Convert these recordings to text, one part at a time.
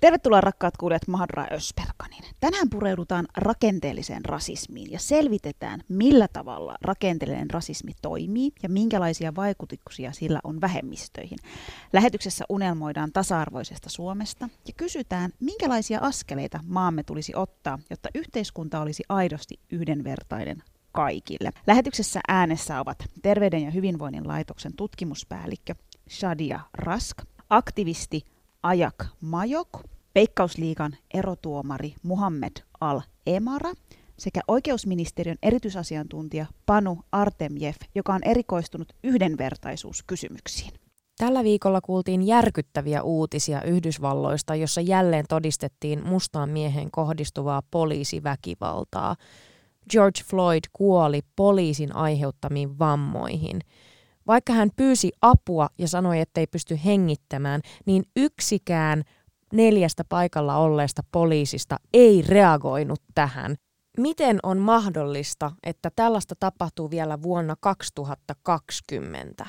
Tervetuloa rakkaat kuulijat Mahadra Ösperkanin. Tänään pureudutaan rakenteelliseen rasismiin ja selvitetään, millä tavalla rakenteellinen rasismi toimii ja minkälaisia vaikutuksia sillä on vähemmistöihin. Lähetyksessä unelmoidaan tasa-arvoisesta Suomesta ja kysytään, minkälaisia askeleita maamme tulisi ottaa, jotta yhteiskunta olisi aidosti yhdenvertainen kaikille. Lähetyksessä äänessä ovat Terveyden ja hyvinvoinnin laitoksen tutkimuspäällikkö Shadia Rask, aktivisti Ajak Majok, Veikkausliigan erotuomari Muhammed Al-Emara sekä oikeusministeriön erityisasiantuntija Panu Artemjev, joka on erikoistunut yhdenvertaisuuskysymyksiin. Tällä viikolla kuultiin järkyttäviä uutisia Yhdysvalloista, jossa jälleen todistettiin mustaan miehen kohdistuvaa poliisiväkivaltaa. George Floyd kuoli poliisin aiheuttamiin vammoihin. Vaikka hän pyysi apua ja sanoi, ettei pysty hengittämään, niin yksikään neljästä paikalla olleesta poliisista ei reagoinut tähän. Miten on mahdollista, että tällaista tapahtuu vielä vuonna 2020?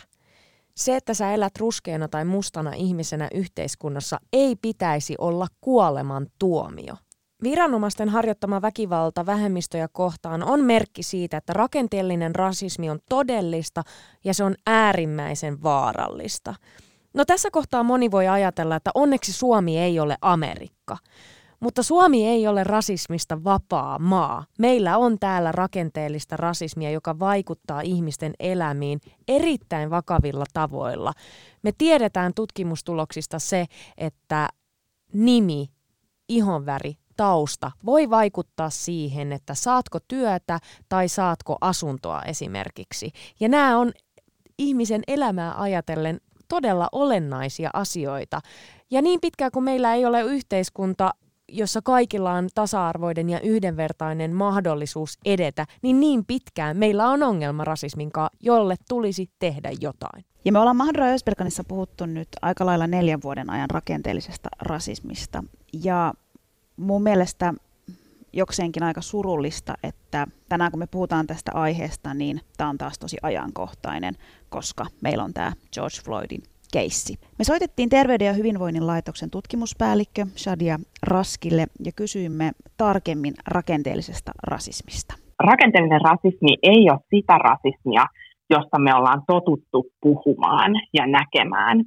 Se, että sä elät ruskeana tai mustana ihmisenä yhteiskunnassa, ei pitäisi olla kuoleman tuomio. Viranomaisten harjoittama väkivalta vähemmistöjä kohtaan on merkki siitä, että rakenteellinen rasismi on todellista ja se on äärimmäisen vaarallista. No tässä kohtaa moni voi ajatella, että onneksi Suomi ei ole Amerikka. Mutta Suomi ei ole rasismista vapaa maa. Meillä on täällä rakenteellista rasismia, joka vaikuttaa ihmisten elämiin erittäin vakavilla tavoilla. Me tiedetään tutkimustuloksista se, että nimi, ihonväri, tausta voi vaikuttaa siihen, että saatko työtä tai saatko asuntoa esimerkiksi. Ja nämä on ihmisen elämää ajatellen todella olennaisia asioita. Ja niin pitkään kuin meillä ei ole yhteiskunta, jossa kaikilla on tasa-arvoinen ja yhdenvertainen mahdollisuus edetä, niin niin pitkään meillä on ongelma rasismin kanssa, jolle tulisi tehdä jotain. Ja me ollaan Mahdra Ösberganissa puhuttu nyt aika lailla neljän vuoden ajan rakenteellisesta rasismista. Ja mun mielestä jokseenkin aika surullista, että tänään kun me puhutaan tästä aiheesta, niin tämä on taas tosi ajankohtainen, koska meillä on tämä George Floydin keissi. Me soitettiin Terveyden ja hyvinvoinnin laitoksen tutkimuspäällikkö Shadia Raskille ja kysyimme tarkemmin rakenteellisesta rasismista. Rakenteellinen rasismi ei ole sitä rasismia, josta me ollaan totuttu puhumaan ja näkemään.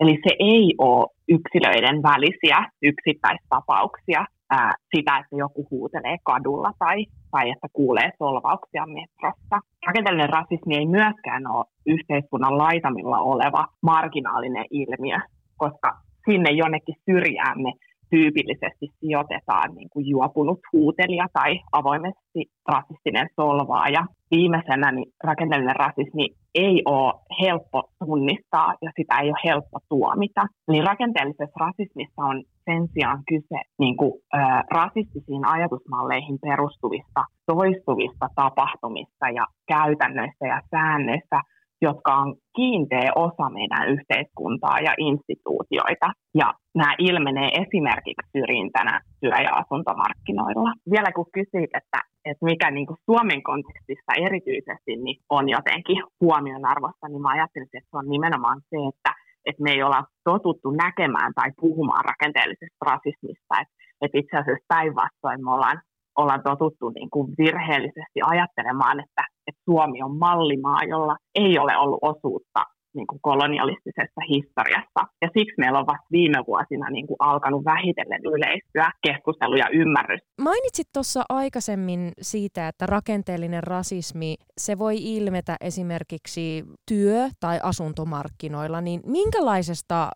Eli se ei ole yksilöiden välisiä yksittäistapauksia, ää, sitä, että joku huutelee kadulla tai, tai että kuulee solvauksia metrossa. Rakenteellinen rasismi ei myöskään ole yhteiskunnan laitamilla oleva marginaalinen ilmiö, koska sinne jonnekin syrjään me tyypillisesti sijoitetaan niin kuin juopunut huutelija tai avoimesti rasistinen solvaaja. Viimeisenä niin rakenteellinen rasismi ei ole helppo tunnistaa ja sitä ei ole helppo tuomita. Eli rakenteellisessa rasismissa on sen sijaan kyse niin kuin, ä, rasistisiin ajatusmalleihin perustuvista toistuvista tapahtumista ja käytännöistä ja säännöistä, jotka on kiinteä osa meidän yhteiskuntaa ja instituutioita. Ja nämä ilmenee esimerkiksi syrjintänä työ- ja asuntomarkkinoilla. Vielä kun kysyit, että, että mikä niin kuin Suomen kontekstissa erityisesti niin on jotenkin huomionarvosta, niin mä ajattelin, että se on nimenomaan se, että, että me ei olla totuttu näkemään tai puhumaan rakenteellisesta rasismista. Että, että itse asiassa päinvastoin me ollaan ollaan totuttu niin kuin virheellisesti ajattelemaan, että, että Suomi on mallimaa, jolla ei ole ollut osuutta niin kuin kolonialistisessa historiassa. Ja siksi meillä on vasta viime vuosina niin kuin alkanut vähitellen yleistyä keskustelu ja ymmärrys. Mainitsit tuossa aikaisemmin siitä, että rakenteellinen rasismi, se voi ilmetä esimerkiksi työ- tai asuntomarkkinoilla, niin minkälaisesta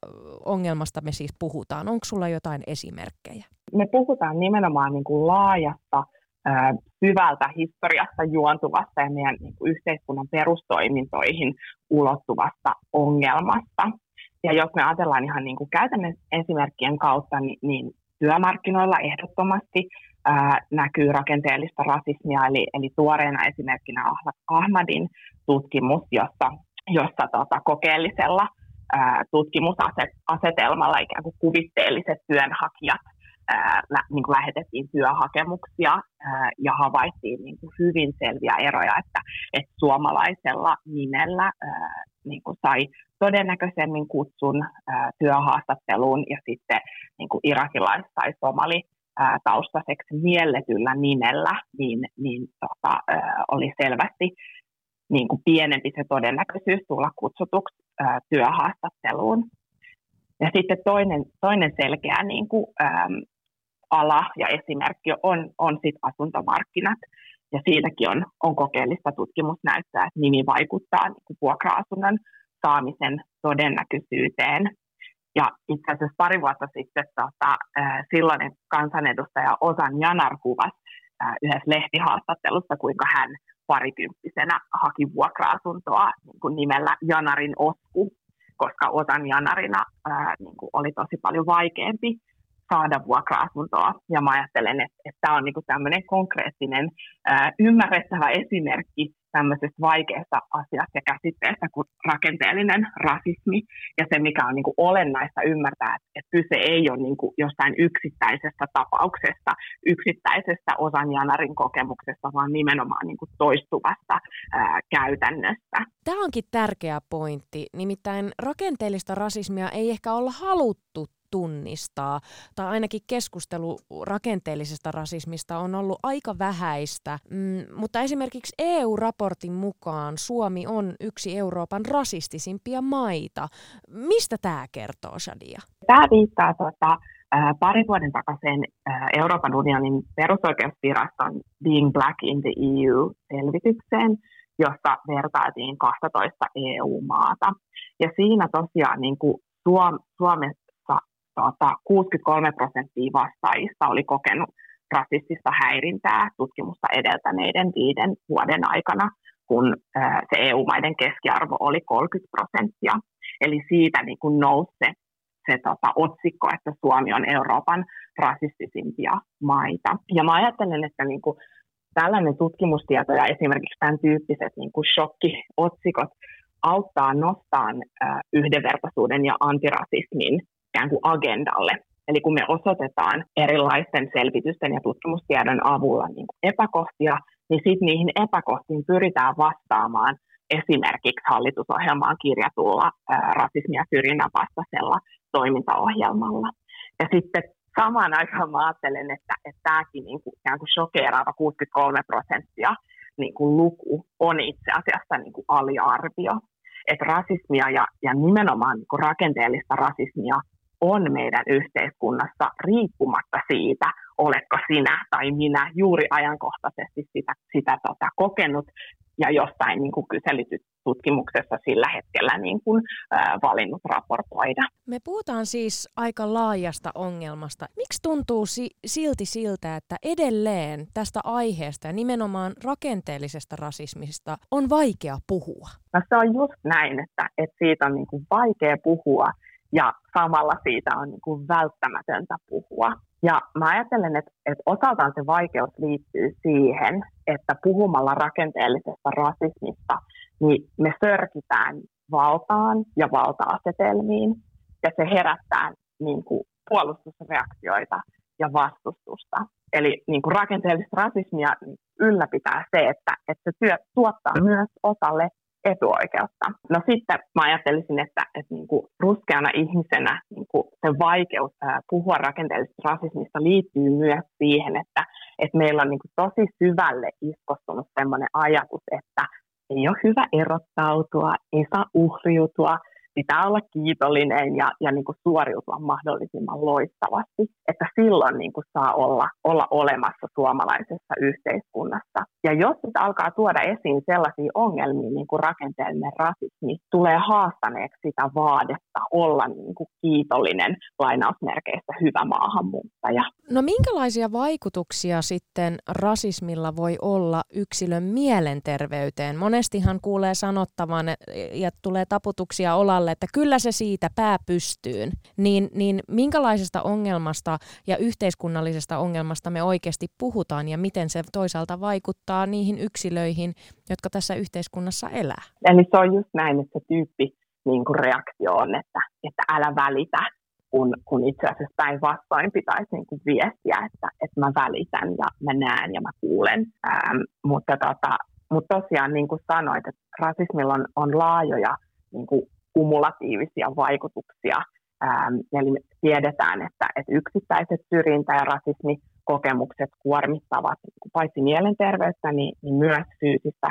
ongelmasta me siis puhutaan? Onko sulla jotain esimerkkejä? Me puhutaan nimenomaan niin kuin laajasta syvältä historiasta juontuvasta ja meidän niin kuin yhteiskunnan perustoimintoihin ulottuvasta ongelmasta. Ja jos me ajatellaan ihan niin kuin käytännön esimerkkien kautta, niin, niin työmarkkinoilla ehdottomasti ää, näkyy rakenteellista rasismia, eli, eli tuoreena esimerkkinä Ahmadin tutkimus, jossa, jossa tota, kokeellisella tutkimusasetelmalla ikään kuin kuvitteelliset työnhakijat niin kuin lähetettiin työhakemuksia ja havaittiin niin kuin hyvin selviä eroja, että, että suomalaisella nimellä niin kuin sai todennäköisemmin kutsun työhaastatteluun ja sitten niin kuin irakilais- tai somali taustaiseksi mielletyllä nimellä, niin, niin tota, oli selvästi niin kuin pienempi se todennäköisyys tulla kutsutuksi työhaastatteluun. Ja sitten toinen, toinen selkeä niin kuin, äm, ala ja esimerkki on, on sit asuntomarkkinat. Ja siitäkin on, on kokeellista tutkimusnäyttöä, että nimi vaikuttaa niin vuokra-asunnon saamisen todennäköisyyteen. Ja itse asiassa pari vuotta sitten tota, silloinen kansanedustaja Osan Janar kuvasi yhdessä lehtihaastattelussa, kuinka hän parikymppisenä haki vuokra-asuntoa niin kuin nimellä Janarin Osku, koska Osan Janarina ää, niin kuin oli tosi paljon vaikeampi saada vuokra-asuntoa. Ja mä ajattelen, että, tämä on niin tämmöinen konkreettinen, ää, ymmärrettävä esimerkki tämmöisestä vaikeasta asiasta ja käsitteestä kuin rakenteellinen rasismi. Ja se, mikä on niin kuin olennaista ymmärtää, että, että kyse ei ole niin kuin jostain yksittäisestä tapauksesta, yksittäisestä osan janarin kokemuksesta, vaan nimenomaan niin kuin toistuvasta ää, käytännöstä. Tämä onkin tärkeä pointti. Nimittäin rakenteellista rasismia ei ehkä olla haluttu tunnistaa, tai ainakin keskustelu rakenteellisesta rasismista on ollut aika vähäistä, mm, mutta esimerkiksi EU-raportin mukaan Suomi on yksi Euroopan rasistisimpia maita. Mistä tämä kertoo, Shadia? Tämä viittaa tuota, parin vuoden takaisin Euroopan unionin perusoikeusviraston Being Black in the EU-selvitykseen, jossa vertailtiin 12 EU-maata. Ja siinä tosiaan niin kuin Suom- tota, 63 prosenttia vastaajista oli kokenut rasistista häirintää tutkimusta edeltäneiden viiden vuoden aikana, kun se EU-maiden keskiarvo oli 30 prosenttia. Eli siitä niin kuin nousi se, se tota, otsikko, että Suomi on Euroopan rasistisimpia maita. Ja mä ajattelen, että niin kuin tällainen tutkimustieto ja esimerkiksi tämän tyyppiset niin kuin shokkiotsikot auttaa nostamaan yhdenvertaisuuden ja antirasismin ikään kuin agendalle. Eli kun me osoitetaan erilaisten selvitysten ja tutkimustiedon avulla niin epäkohtia, niin sitten niihin epäkohtiin pyritään vastaamaan esimerkiksi hallitusohjelmaan kirjatulla ää, rasismia ja syrjinnän vastaisella toimintaohjelmalla. Ja sitten samaan aikaan mä ajattelen, että, että tämäkin niin kuin, ikään kuin shokeeraava 63 prosenttia niin kuin luku on itse asiassa niin kuin aliarvio. Että rasismia ja, ja nimenomaan niin kuin rakenteellista rasismia on meidän yhteiskunnassa riippumatta siitä, oletko sinä tai minä juuri ajankohtaisesti sitä, sitä tota, kokenut ja jostain niin kuin kyselytutkimuksessa sillä hetkellä niin kuin, ää, valinnut raportoida. Me puhutaan siis aika laajasta ongelmasta. Miksi tuntuu si- silti siltä, että edelleen tästä aiheesta ja nimenomaan rakenteellisesta rasismista on vaikea puhua? No se on just näin, että, että siitä on niin kuin vaikea puhua ja samalla siitä on niin kuin välttämätöntä puhua. Ja mä ajattelen, että, että osaltaan se vaikeus liittyy siihen, että puhumalla rakenteellisesta rasismista, niin me sörkitään valtaan ja valta-asetelmiin, ja se herättää niin kuin puolustusreaktioita ja vastustusta. Eli niin kuin rakenteellista rasismia ylläpitää se, että, että se työ tuottaa myös osalle etuoikeutta. No sitten mä ajattelisin, että, että niin kuin ruskeana ihmisenä niin kuin se vaikeus ää, puhua rakenteellisesta rasismista liittyy myös siihen, että, että meillä on niin kuin tosi syvälle iskostunut sellainen ajatus, että ei ole hyvä erottautua, ei saa uhriutua – pitää olla kiitollinen ja, ja niin kuin suoriutua mahdollisimman loistavasti, että silloin niin kuin saa olla, olla olemassa suomalaisessa yhteiskunnassa. Ja jos sitä alkaa tuoda esiin sellaisia ongelmia, niin kuin rakenteellinen rasismi, tulee haastaneeksi sitä vaadetta olla niin kuin kiitollinen lainausmerkeissä hyvä maahanmuuttaja. No minkälaisia vaikutuksia sitten rasismilla voi olla yksilön mielenterveyteen? Monestihan kuulee sanottavan ja tulee taputuksia olla alalle, että kyllä se siitä pää pystyyn, niin, niin minkälaisesta ongelmasta ja yhteiskunnallisesta ongelmasta me oikeasti puhutaan ja miten se toisaalta vaikuttaa niihin yksilöihin, jotka tässä yhteiskunnassa elää? Eli se on just näin, että se tyyppi niin kuin reaktio on, että, että älä välitä, kun, kun itse asiassa päinvastoin pitäisi niin kuin viestiä, että, että mä välitän ja mä näen ja mä kuulen. Ähm, mutta, tota, mutta tosiaan niin kuin sanoit, että rasismilla on, on laajoja niin kuin kumulatiivisia vaikutuksia. Ähm, eli me tiedetään, että, että yksittäiset syrjintä- ja rasismikokemukset kuormittavat paitsi mielenterveyttä, niin, niin myös fyysistä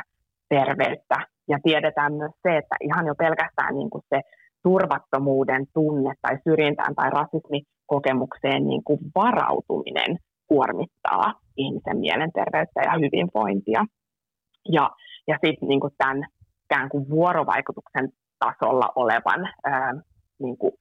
terveyttä. Ja tiedetään myös se, että ihan jo pelkästään niin kuin se turvattomuuden tunne tai syrjintään tai rasismikokemukseen niin kuin varautuminen kuormittaa ihmisen mielenterveyttä ja hyvinvointia. Ja, ja sitten niin tämän ikään kuin vuorovaikutuksen tasolla olevan ää, niin kuin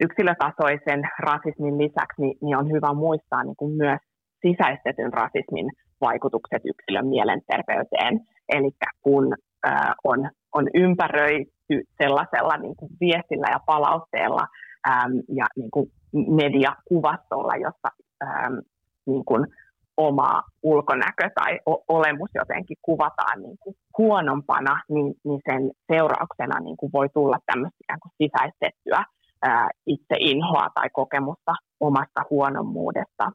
yksilötasoisen rasismin lisäksi, niin, niin on hyvä muistaa niin kuin myös sisäistetyn rasismin vaikutukset yksilön mielenterveyteen. Eli kun ää, on, on ympäröity sellaisella niin kuin viestillä ja palautteella ää, ja niin kuin mediakuvastolla, jossa ää, niin kuin oma ulkonäkö tai olemus jotenkin kuvataan niin kuin huonompana, niin, niin sen seurauksena niin kuin voi tulla tämmöistä kuin sisäistettyä ää, inhoa tai kokemusta omasta huonommuudesta.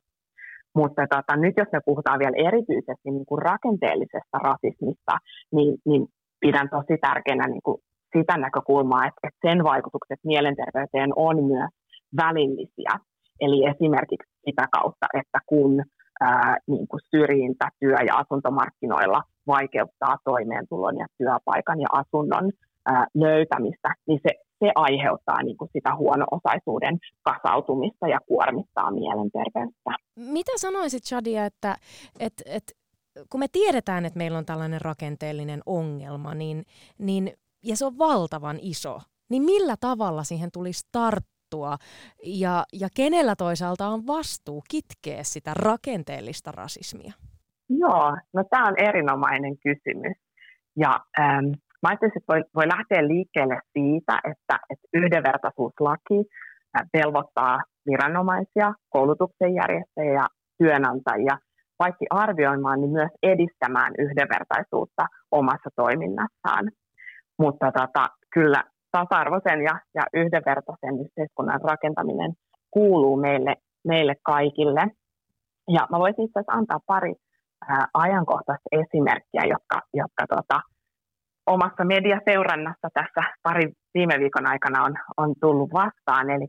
Mutta tota, nyt jos me puhutaan vielä erityisesti niin kuin rakenteellisesta rasismista, niin, niin pidän tosi tärkeänä niin kuin sitä näkökulmaa, että, että sen vaikutukset mielenterveyteen on myös välillisiä. Eli esimerkiksi sitä kautta, että kun ää, niin kuin syrjintä työ- ja asuntomarkkinoilla vaikeuttaa toimeentulon ja työpaikan ja asunnon ää, löytämistä, niin se, se aiheuttaa niin kuin sitä huono-osaisuuden kasautumista ja kuormittaa mielenterveyttä. Mitä sanoisit, Shadia, että, että, että kun me tiedetään, että meillä on tällainen rakenteellinen ongelma, niin, niin, ja se on valtavan iso, niin millä tavalla siihen tulisi tarttua ja, ja kenellä toisaalta on vastuu kitkeä sitä rakenteellista rasismia? Joo, no tämä on erinomainen kysymys. Ja ähm, mä ajattelin, että voi, voi lähteä liikkeelle siitä, että, että yhdenvertaisuuslaki velvoittaa viranomaisia, koulutuksen järjestäjiä ja työnantajia paitsi arvioimaan, niin myös edistämään yhdenvertaisuutta omassa toiminnassaan. Mutta tota, kyllä tasa-arvoisen ja, ja yhdenvertaisen yhteiskunnan rakentaminen kuuluu meille, meille kaikille. Ja mä voisin itse asiassa antaa pari ää, ajankohtaista esimerkkiä, jotka, jotka tota, omassa mediaseurannassa tässä pari viime viikon aikana on, on tullut vastaan. Eli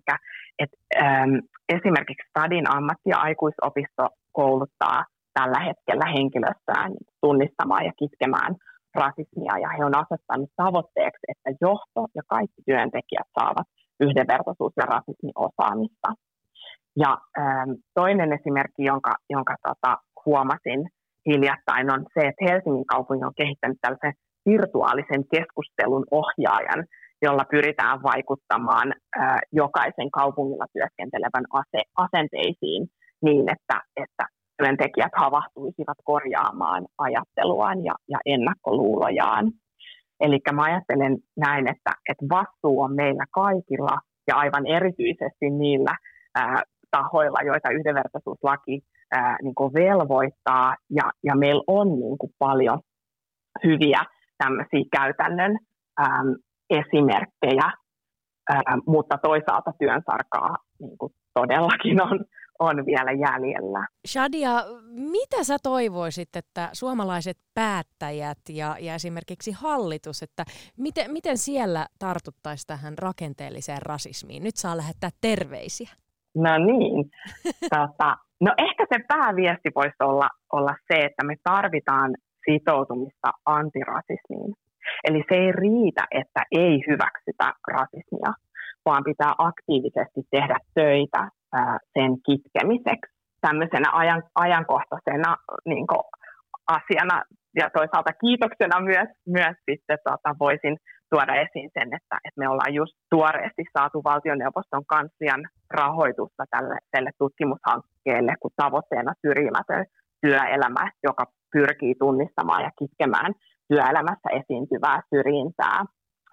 esimerkiksi Stadin ammatti- ja aikuisopisto kouluttaa tällä hetkellä henkilöstöään tunnistamaan ja kitkemään rasismia, ja he on asettanut tavoitteeksi, että johto ja kaikki työntekijät saavat yhdenvertaisuus- ja rasismiosaamista. Ja ähm, toinen esimerkki, jonka, jonka tota, huomasin hiljattain, on se, että Helsingin kaupunki on kehittänyt tällaisen virtuaalisen keskustelun ohjaajan, jolla pyritään vaikuttamaan äh, jokaisen kaupungilla työskentelevän ase, asenteisiin niin, että, että työntekijät havahtuisivat korjaamaan ajatteluaan ja, ja ennakkoluulojaan. Eli mä ajattelen näin, että, että vastuu on meillä kaikilla ja aivan erityisesti niillä ää, tahoilla, joita yhdenvertaisuuslaki ää, niin kuin velvoittaa. Ja, ja meillä on niin kuin paljon hyviä tämmöisiä käytännön ää, esimerkkejä, ää, mutta toisaalta työnsarkaa niin todellakin on, on vielä jäljellä. Shadia, mitä sä toivoisit, että suomalaiset päättäjät ja, ja esimerkiksi hallitus, että miten, miten siellä tartuttaisiin tähän rakenteelliseen rasismiin? Nyt saa lähettää terveisiä. No niin. tota, no ehkä se pääviesti voisi olla, olla se, että me tarvitaan sitoutumista antirasismiin. Eli se ei riitä, että ei hyväksytä rasismia, vaan pitää aktiivisesti tehdä töitä sen kitkemiseksi tämmöisenä ajan, ajankohtaisena niin asiana. Ja toisaalta kiitoksena myös, myös sitten tota, voisin tuoda esiin sen, että, että me ollaan just tuoreesti saatu valtioneuvoston kanslian rahoitusta tälle, tälle tutkimushankkeelle, kun tavoitteena syrjimätön työelämä, joka pyrkii tunnistamaan ja kitkemään työelämässä esiintyvää syrjintää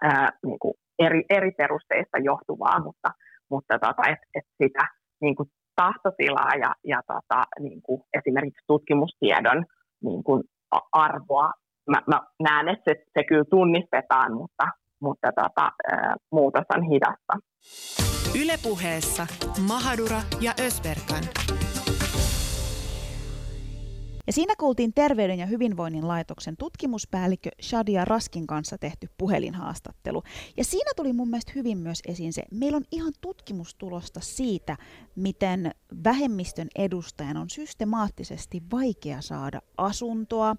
ää, niin kuin eri, eri perusteista johtuvaa, mutta, mutta tota, et, et sitä niin kuin tahtotilaa ja, ja tota, niin kuin esimerkiksi tutkimustiedon niin kuin arvoa. Mä, mä näen, että se, se kyllä tunnistetaan, mutta, mutta tota, muutos on hidasta. Ylepuheessa Mahadura ja Ösberkan. Ja siinä kuultiin Terveyden ja hyvinvoinnin laitoksen tutkimuspäällikkö Shadia Raskin kanssa tehty puhelinhaastattelu. Ja siinä tuli mun mielestä hyvin myös esiin se, meillä on ihan tutkimustulosta siitä, miten vähemmistön edustajan on systemaattisesti vaikea saada asuntoa,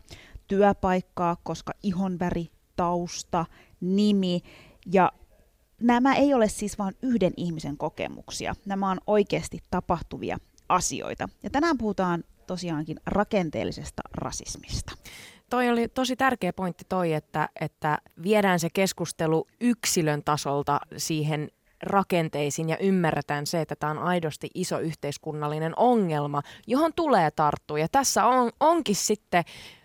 työpaikkaa, koska ihonväri, tausta, nimi ja nämä ei ole siis vain yhden ihmisen kokemuksia. Nämä on oikeasti tapahtuvia asioita. Ja tänään puhutaan tosiaankin rakenteellisesta rasismista. Toi oli tosi tärkeä pointti toi, että, että viedään se keskustelu yksilön tasolta siihen rakenteisiin ja ymmärretään se, että tämä on aidosti iso yhteiskunnallinen ongelma, johon tulee tarttua. Ja tässä on, onkin sitten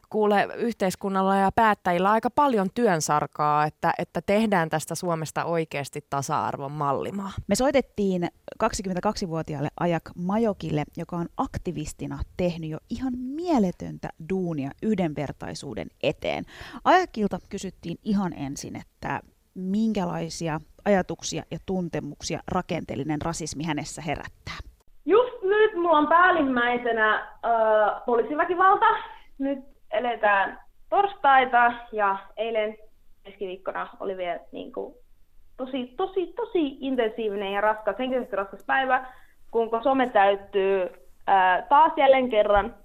kuule yhteiskunnalla ja päättäjillä aika paljon työnsarkaa, että, että tehdään tästä Suomesta oikeasti tasa-arvon mallimaa. Me soitettiin 22-vuotiaalle Ajak Majokille, joka on aktivistina tehnyt jo ihan mieletöntä duunia yhdenvertaisuuden eteen. Ajakilta kysyttiin ihan ensin, että minkälaisia ajatuksia ja tuntemuksia rakenteellinen rasismi hänessä herättää. Just nyt mulla on päällimmäisenä äh, poliisiväkivalta. Nyt eletään torstaita ja eilen keskiviikkona oli vielä niin kuin, tosi, tosi, tosi intensiivinen ja raskas, henkisesti raskas päivä, kun some täyttyy ää, taas jälleen kerran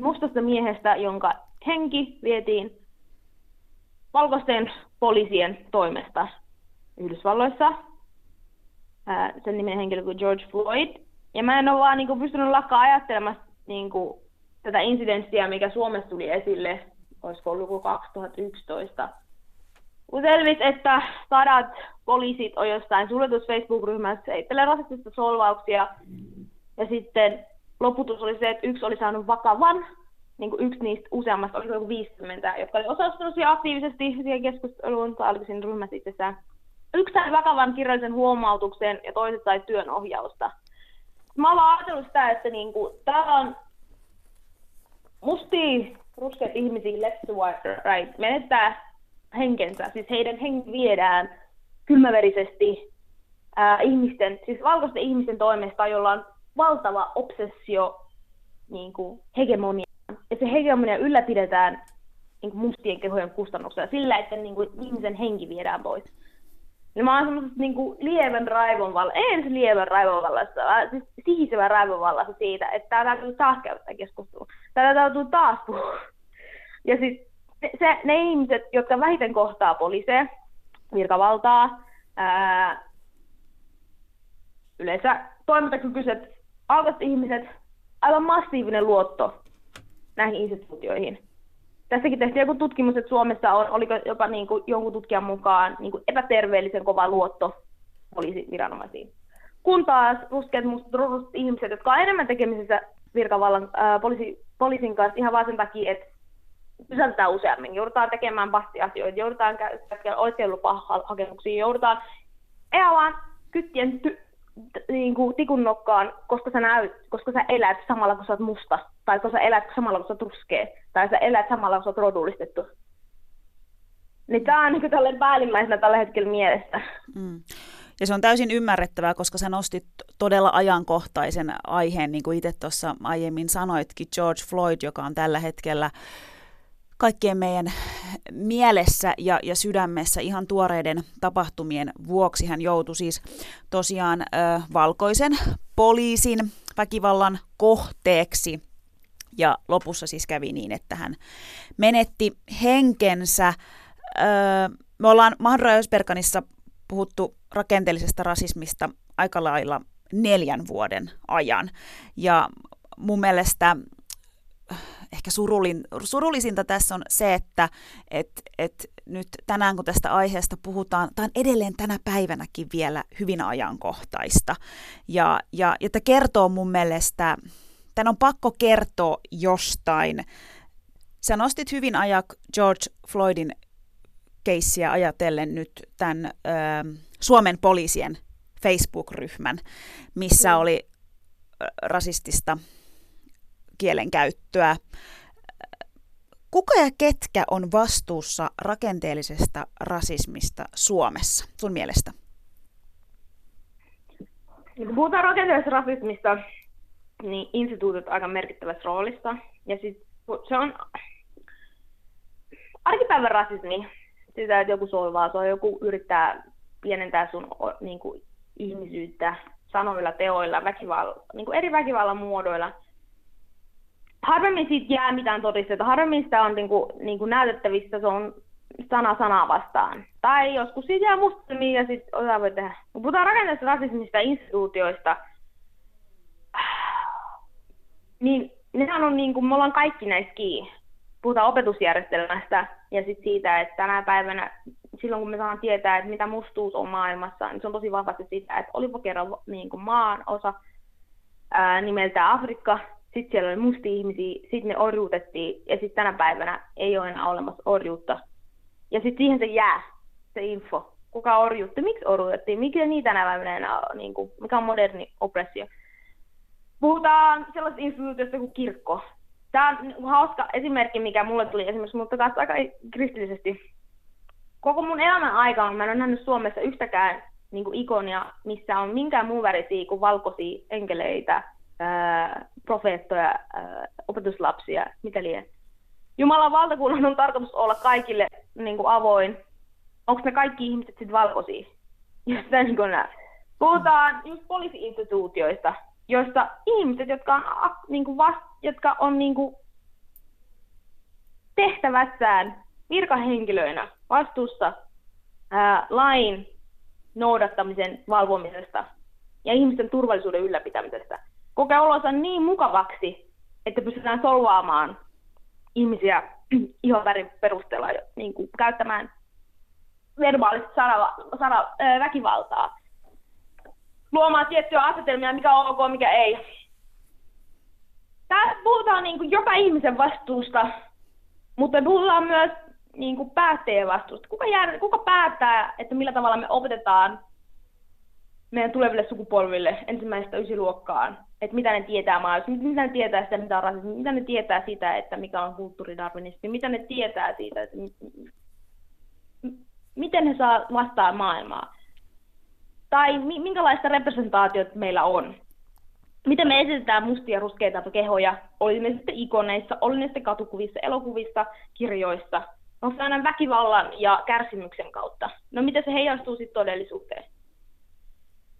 mustasta miehestä, jonka henki vietiin valkoisten poliisien toimesta Yhdysvalloissa. Ää, sen nimen henkilö kuin George Floyd. Ja mä en ole vaan niin kuin, pystynyt lakkaa ajattelemaan niin kuin, tätä incidenttiä, mikä Suomessa tuli esille, olisiko ollut 2011, kun selvisi, että sadat poliisit on jostain suljetussa Facebook-ryhmässä heittelee rasistista solvauksia, ja sitten loputus oli se, että yksi oli saanut vakavan, niin kuin yksi niistä useammasta, oli joku 50, jotka oli osallistunut siihen aktiivisesti siihen keskusteluun, tai oliko siinä ryhmässä itsessään. Yksi sai vakavan kirjallisen huomautuksen ja toiset sai työnohjausta. Mä oon ajatellut sitä, että niin kuin, täällä on mustia ruskeat ihmisiä left to right menettää henkensä, siis heidän henki viedään kylmäverisesti ää, ihmisten, siis valkoisten ihmisten toimesta, jolla on valtava obsessio niin kuin hegemonia. Ja se hegemonia ylläpidetään niin kuin mustien kehojen kustannuksella sillä, että niin kuin, ihmisen henki viedään pois. Ja mä oon semmoisessa niin kuin lievän raivon vallassa, ei edes lievän raivon vallassa, vaan siis sihisevän raivon vallassa siitä, että tää täytyy taas käyttää keskustelua. Täällä täytyy taas puhua. Ja siis se, ne ihmiset, jotka vähiten kohtaa poliiseja, virkavaltaa, ää, yleensä toimintakykyiset, alkaiset ihmiset, aivan massiivinen luotto näihin instituutioihin tässäkin tehtiin joku tutkimus, että Suomessa on, oliko jopa niin kuin jonkun tutkijan mukaan niin kuin epäterveellisen kova luotto poliisiviranomaisiin. Kun taas ruskeat mustat ihmiset, jotka on enemmän tekemisissä virkavallan ää, poliisi, poliisin kanssa ihan vaan sen takia, että pysäytetään useammin, joudutaan tekemään pastiasioita, joudutaan käymään oleskelulupahakemuksia, joudutaan ihan vaan kyttien ty- niin kuin tikun nokkaan, koska sä, näyt, koska sä elät samalla kun sä oot musta, tai koska sä elät samalla kun sä oot ruskea, tai sä elät samalla kun sä oot rodullistettu. Niin tää on niin tälle päällimmäisenä tällä hetkellä mielestä. Mm. Ja se on täysin ymmärrettävää, koska sä nostit todella ajankohtaisen aiheen, niin kuin itse tuossa aiemmin sanoitkin, George Floyd, joka on tällä hetkellä kaikkien meidän mielessä ja, ja sydämessä ihan tuoreiden tapahtumien vuoksi. Hän joutui siis tosiaan ö, valkoisen poliisin väkivallan kohteeksi. Ja lopussa siis kävi niin, että hän menetti henkensä. Ö, me ollaan Mahdra Ösberkanissa puhuttu rakenteellisesta rasismista aika lailla neljän vuoden ajan. Ja mun mielestä ehkä surullin, surullisinta tässä on se, että et, et nyt tänään kun tästä aiheesta puhutaan, tämä on edelleen tänä päivänäkin vielä hyvin ajankohtaista. Ja, ja, ja tämä kertoo mun mielestä, tämän on pakko kertoa jostain. Sä nostit hyvin ajak George Floydin keissiä ajatellen nyt tämän ö, Suomen poliisien Facebook-ryhmän, missä oli rasistista kielenkäyttöä. Kuka ja ketkä on vastuussa rakenteellisesta rasismista Suomessa sun mielestä? Niin kun puhutaan rakenteellisesta rasismista, niin instituutit aika merkittävässä roolissa. Ja sit, se on arkipäivän rasismi, sitä, että joku solvaa on joku yrittää pienentää sun niin kuin, ihmisyyttä sanoilla, teoilla, väkival, niin kuin eri väkivallan muodoilla. Harvemmin siitä jää mitään todisteita, harvemmin sitä on niin kuin, niin kuin näytettävissä, se on sana sanaa vastaan. Tai joskus siitä jää mustelmiin ja sitten osa voi tehdä. Kun puhutaan rakenteesta rasismista instituutioista, niin nehän on niin kuin, me ollaan kaikki näissä kiinni. Puhutaan opetusjärjestelmästä ja sitten siitä, että tänä päivänä, silloin kun me saadaan tietää, että mitä mustuus on maailmassa, niin se on tosi vahvasti sitä, että olipa kerran niin maan osa ää, nimeltä Afrikka, sitten siellä oli musti ihmisiä, sitten ne orjuutettiin, ja sitten tänä päivänä ei ole enää olemassa orjuutta. Ja sitten siihen se jää, se info. Kuka orjuutti, miksi orjuutettiin, mikä niitä tänä päivänä enää on, niin kuin, mikä on moderni oppressio. Puhutaan sellaisesta instituutiosta kuin kirkko. Tämä on hauska esimerkki, mikä mulle tuli esimerkiksi, mutta taas aika kristillisesti. Koko mun elämän aikana mä en ole nähnyt Suomessa yhtäkään niin kuin ikonia, missä on minkään muun värisiä kuin valkoisia enkeleitä, profeettoja, opetuslapsia, mitä liian. Jumalan valtakunnan on tarkoitus olla kaikille niin kuin avoin. Onko ne kaikki ihmiset sitten valkoisia? Just niin kuin Puhutaan just poliisi-instituutioista, joissa ihmiset, jotka on, niin kuin vast, jotka on niin kuin tehtävässään virkahenkilöinä vastuussa ää, lain noudattamisen valvomisesta ja ihmisten turvallisuuden ylläpitämisestä, kokee olonsa niin mukavaksi, että pystytään solvaamaan ihmisiä ihonvärin perusteella niin kuin käyttämään verbaalista sana, sana, väkivaltaa luomaan tiettyjä asetelmia, mikä on ok, mikä ei. Tässä puhutaan niin kuin joka ihmisen vastuusta, mutta puhutaan myös niin kuin päättäjien vastuusta. Kuka, jää, kuka päättää, että millä tavalla me opetetaan meidän tuleville sukupolville ensimmäisestä ysiluokkaan, että mitä ne tietää maailmassa, mitä ne tietää sitä, mitä on rasismi, mitä ne tietää sitä, että mikä on kulttuuridarwinismi, mitä ne tietää siitä, että miten he saa vastaa maailmaa tai minkälaista representaatiota meillä on. Miten me esitetään mustia ruskeita kehoja, oli ne sitten ikoneissa, oli ne sitten katukuvissa, elokuvissa, kirjoissa. Onko se aina väkivallan ja kärsimyksen kautta? No miten se heijastuu sitten todellisuuteen?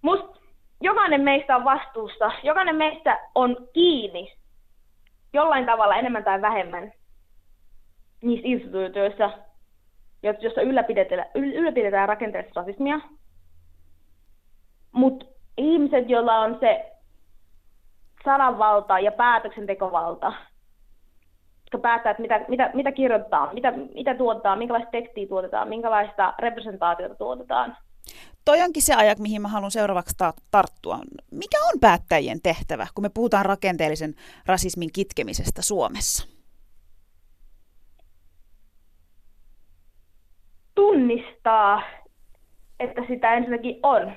Must jokainen meistä on vastuussa, jokainen meistä on kiinni jollain tavalla enemmän tai vähemmän niissä instituutioissa, joissa ylläpidetään, ylläpidetään rakenteellista rasismia, mutta ihmiset, joilla on se sananvalta ja päätöksentekovalta, jotka päättää, että mitä, mitä, mitä kirjoitetaan, mitä, mitä tuotetaan, minkälaista tekstiä tuotetaan, minkälaista representaatiota tuotetaan. Toi onkin se ajak, mihin mä haluan seuraavaksi ta- tarttua. Mikä on päättäjien tehtävä, kun me puhutaan rakenteellisen rasismin kitkemisestä Suomessa? Tunnistaa, että sitä ensinnäkin on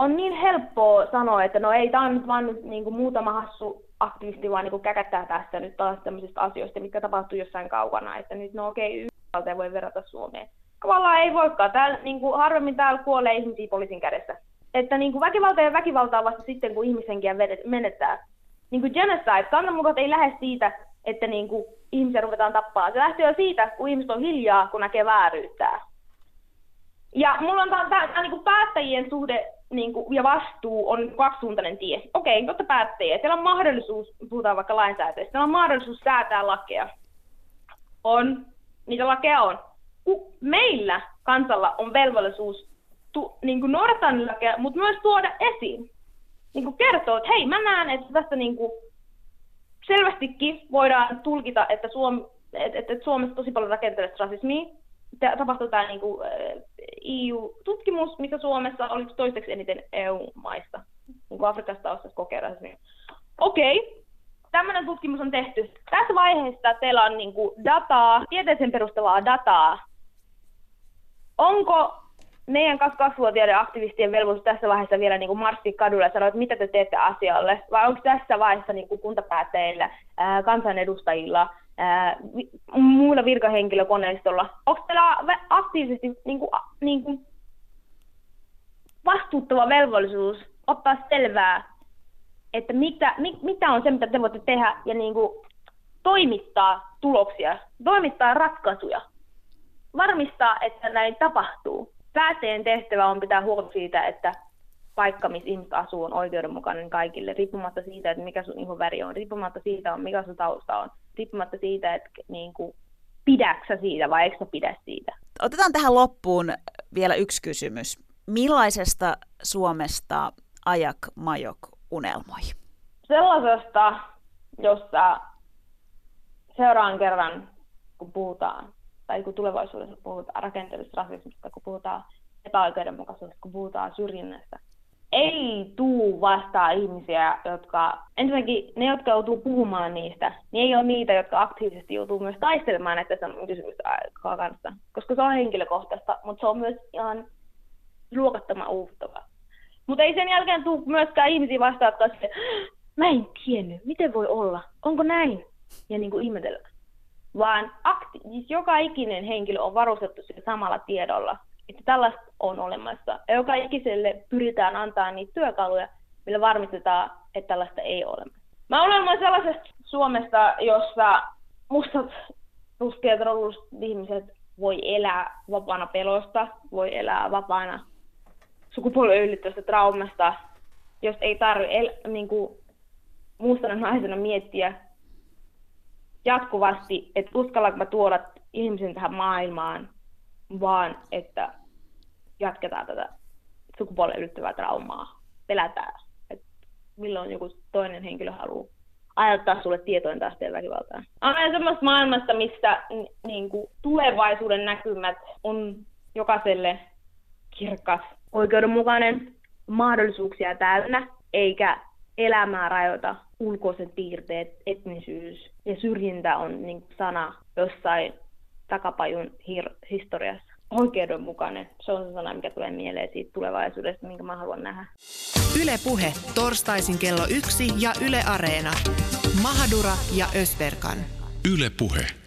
on niin helppoa sanoa, että no ei, tämä on nyt vaan nyt, niin kuin muutama hassu aktivisti vaan niin kuin käkättää tästä nyt taas tämmöisistä asioista, mitkä tapahtuu jossain kaukana, että nyt no okei, okay, voi verrata Suomeen. Tavallaan ei voikaan. Täällä, niin kuin, harvemmin täällä kuolee ihmisiä poliisin kädessä. Että niin kuin väkivalta ja väkivalta on vasta sitten, kun ihmisenkiä menettää. Niin kuin genocide, kansanmurhat ei lähde siitä, että niin kuin ihmisiä ruvetaan tappaa. Se lähtee jo siitä, kun ihmiset on hiljaa, kun näkee vääryyttää. Ja mulla on tämä niin päättäjien suhde niin kuin, ja vastuu on kaksisuuntainen tie. Okei, totta päättäjiä. Siellä on mahdollisuus, puhutaan vaikka lainsäätäjistä, siellä on mahdollisuus säätää lakeja. On, niitä lakeja on. Meillä kansalla on velvollisuus tu, niin kuin noudattaa lakeja, mutta myös tuoda esiin. Niin kuin kertoo, että hei, mä näen, että tässä niin kuin selvästikin voidaan tulkita, että, Suomi, että, että Suomessa tosi paljon rakenteellista rasismia, tapahtui tämä niin kuin, EU-tutkimus, missä Suomessa oli toiseksi eniten EU-maista, niin kuin Afrikasta osasi kokeilla. Okei, okay. tämmöinen tutkimus on tehty. Tässä vaiheessa teillä on niin kuin dataa, tieteeseen perustavaa dataa. Onko meidän 22-vuotiaiden aktivistien velvollisuus tässä vaiheessa vielä niin kuin marssia kadulle ja sanoa, että mitä te teette asialle? Vai onko tässä vaiheessa niin kuin kuntapäättäjillä, kansanedustajilla, muilla virkahenkilökoneistolla. Onko teillä aktiivisesti niin kuin, niin kuin vastuuttava velvollisuus ottaa selvää, että mitä, mit, mitä on se, mitä te voitte tehdä ja niin kuin toimittaa tuloksia, toimittaa ratkaisuja, varmistaa, että näin tapahtuu. Päättäjien tehtävä on pitää huolta siitä, että paikka, missä ihmiset asuu, on oikeudenmukainen kaikille, riippumatta siitä, että mikä sun ihon väri on, riippumatta siitä, on, mikä sun tausta on, riippumatta siitä, että niin kuin, pidäksä siitä vai eikö pidä siitä. Otetaan tähän loppuun vielä yksi kysymys. Millaisesta Suomesta Ajak Majok unelmoi? Sellaisesta, jossa seuraan kerran, kun puhutaan, tai kun tulevaisuudessa puhutaan rakenteellisesta rasismista, kun puhutaan epäoikeudenmukaisuudesta, kun puhutaan syrjinnästä, ei tuu vastaan ihmisiä, jotka, ensinnäkin ne, jotka joutuu puhumaan niistä, niin ei ole niitä, jotka aktiivisesti joutuu myös taistelemaan näitä kysymystä kanssa, koska se on henkilökohtaista, mutta se on myös ihan luokattoman uuvuttavaa. Mutta ei sen jälkeen tule myöskään ihmisiä vastaan, jotka mä en tiennyt, miten voi olla, onko näin, ja niin kuin ihmetellä. Vaan akti- siis joka ikinen henkilö on varustettu sillä samalla tiedolla, että tällaista on olemassa. Ja joka ikiselle pyritään antaa niitä työkaluja, millä varmistetaan, että tällaista ei ole Mä olen sellaisesta Suomesta, jossa mustat, ruskeat, rolluset ihmiset voi elää vapaana pelosta, voi elää vapaana sukupuolen yllättävästä traumasta, jos ei tarvitse el- niin kuin, mustana naisena miettiä jatkuvasti, että uskallanko mä tuoda ihmisen tähän maailmaan, vaan että jatketaan tätä sukupuolen ylittävää traumaa. Pelätään, että milloin joku toinen henkilö haluaa aiheuttaa sulle tietointa asteen väkivaltaa. Olen semmoista maailmasta, missä niin kuin, tulevaisuuden näkymät on jokaiselle kirkas, oikeudenmukainen, mahdollisuuksia täynnä, eikä elämää rajoita ulkoiset piirteet, etnisyys ja syrjintä on niin sana jossain takapajun hir- historiassa. Oikeudenmukainen, se on se sana, mikä tulee mieleen siitä tulevaisuudesta, minkä mä haluan nähdä. Yle Puhe, torstaisin kello yksi ja Yle Areena. Mahadura ja Ösberkan. Yle Puhe.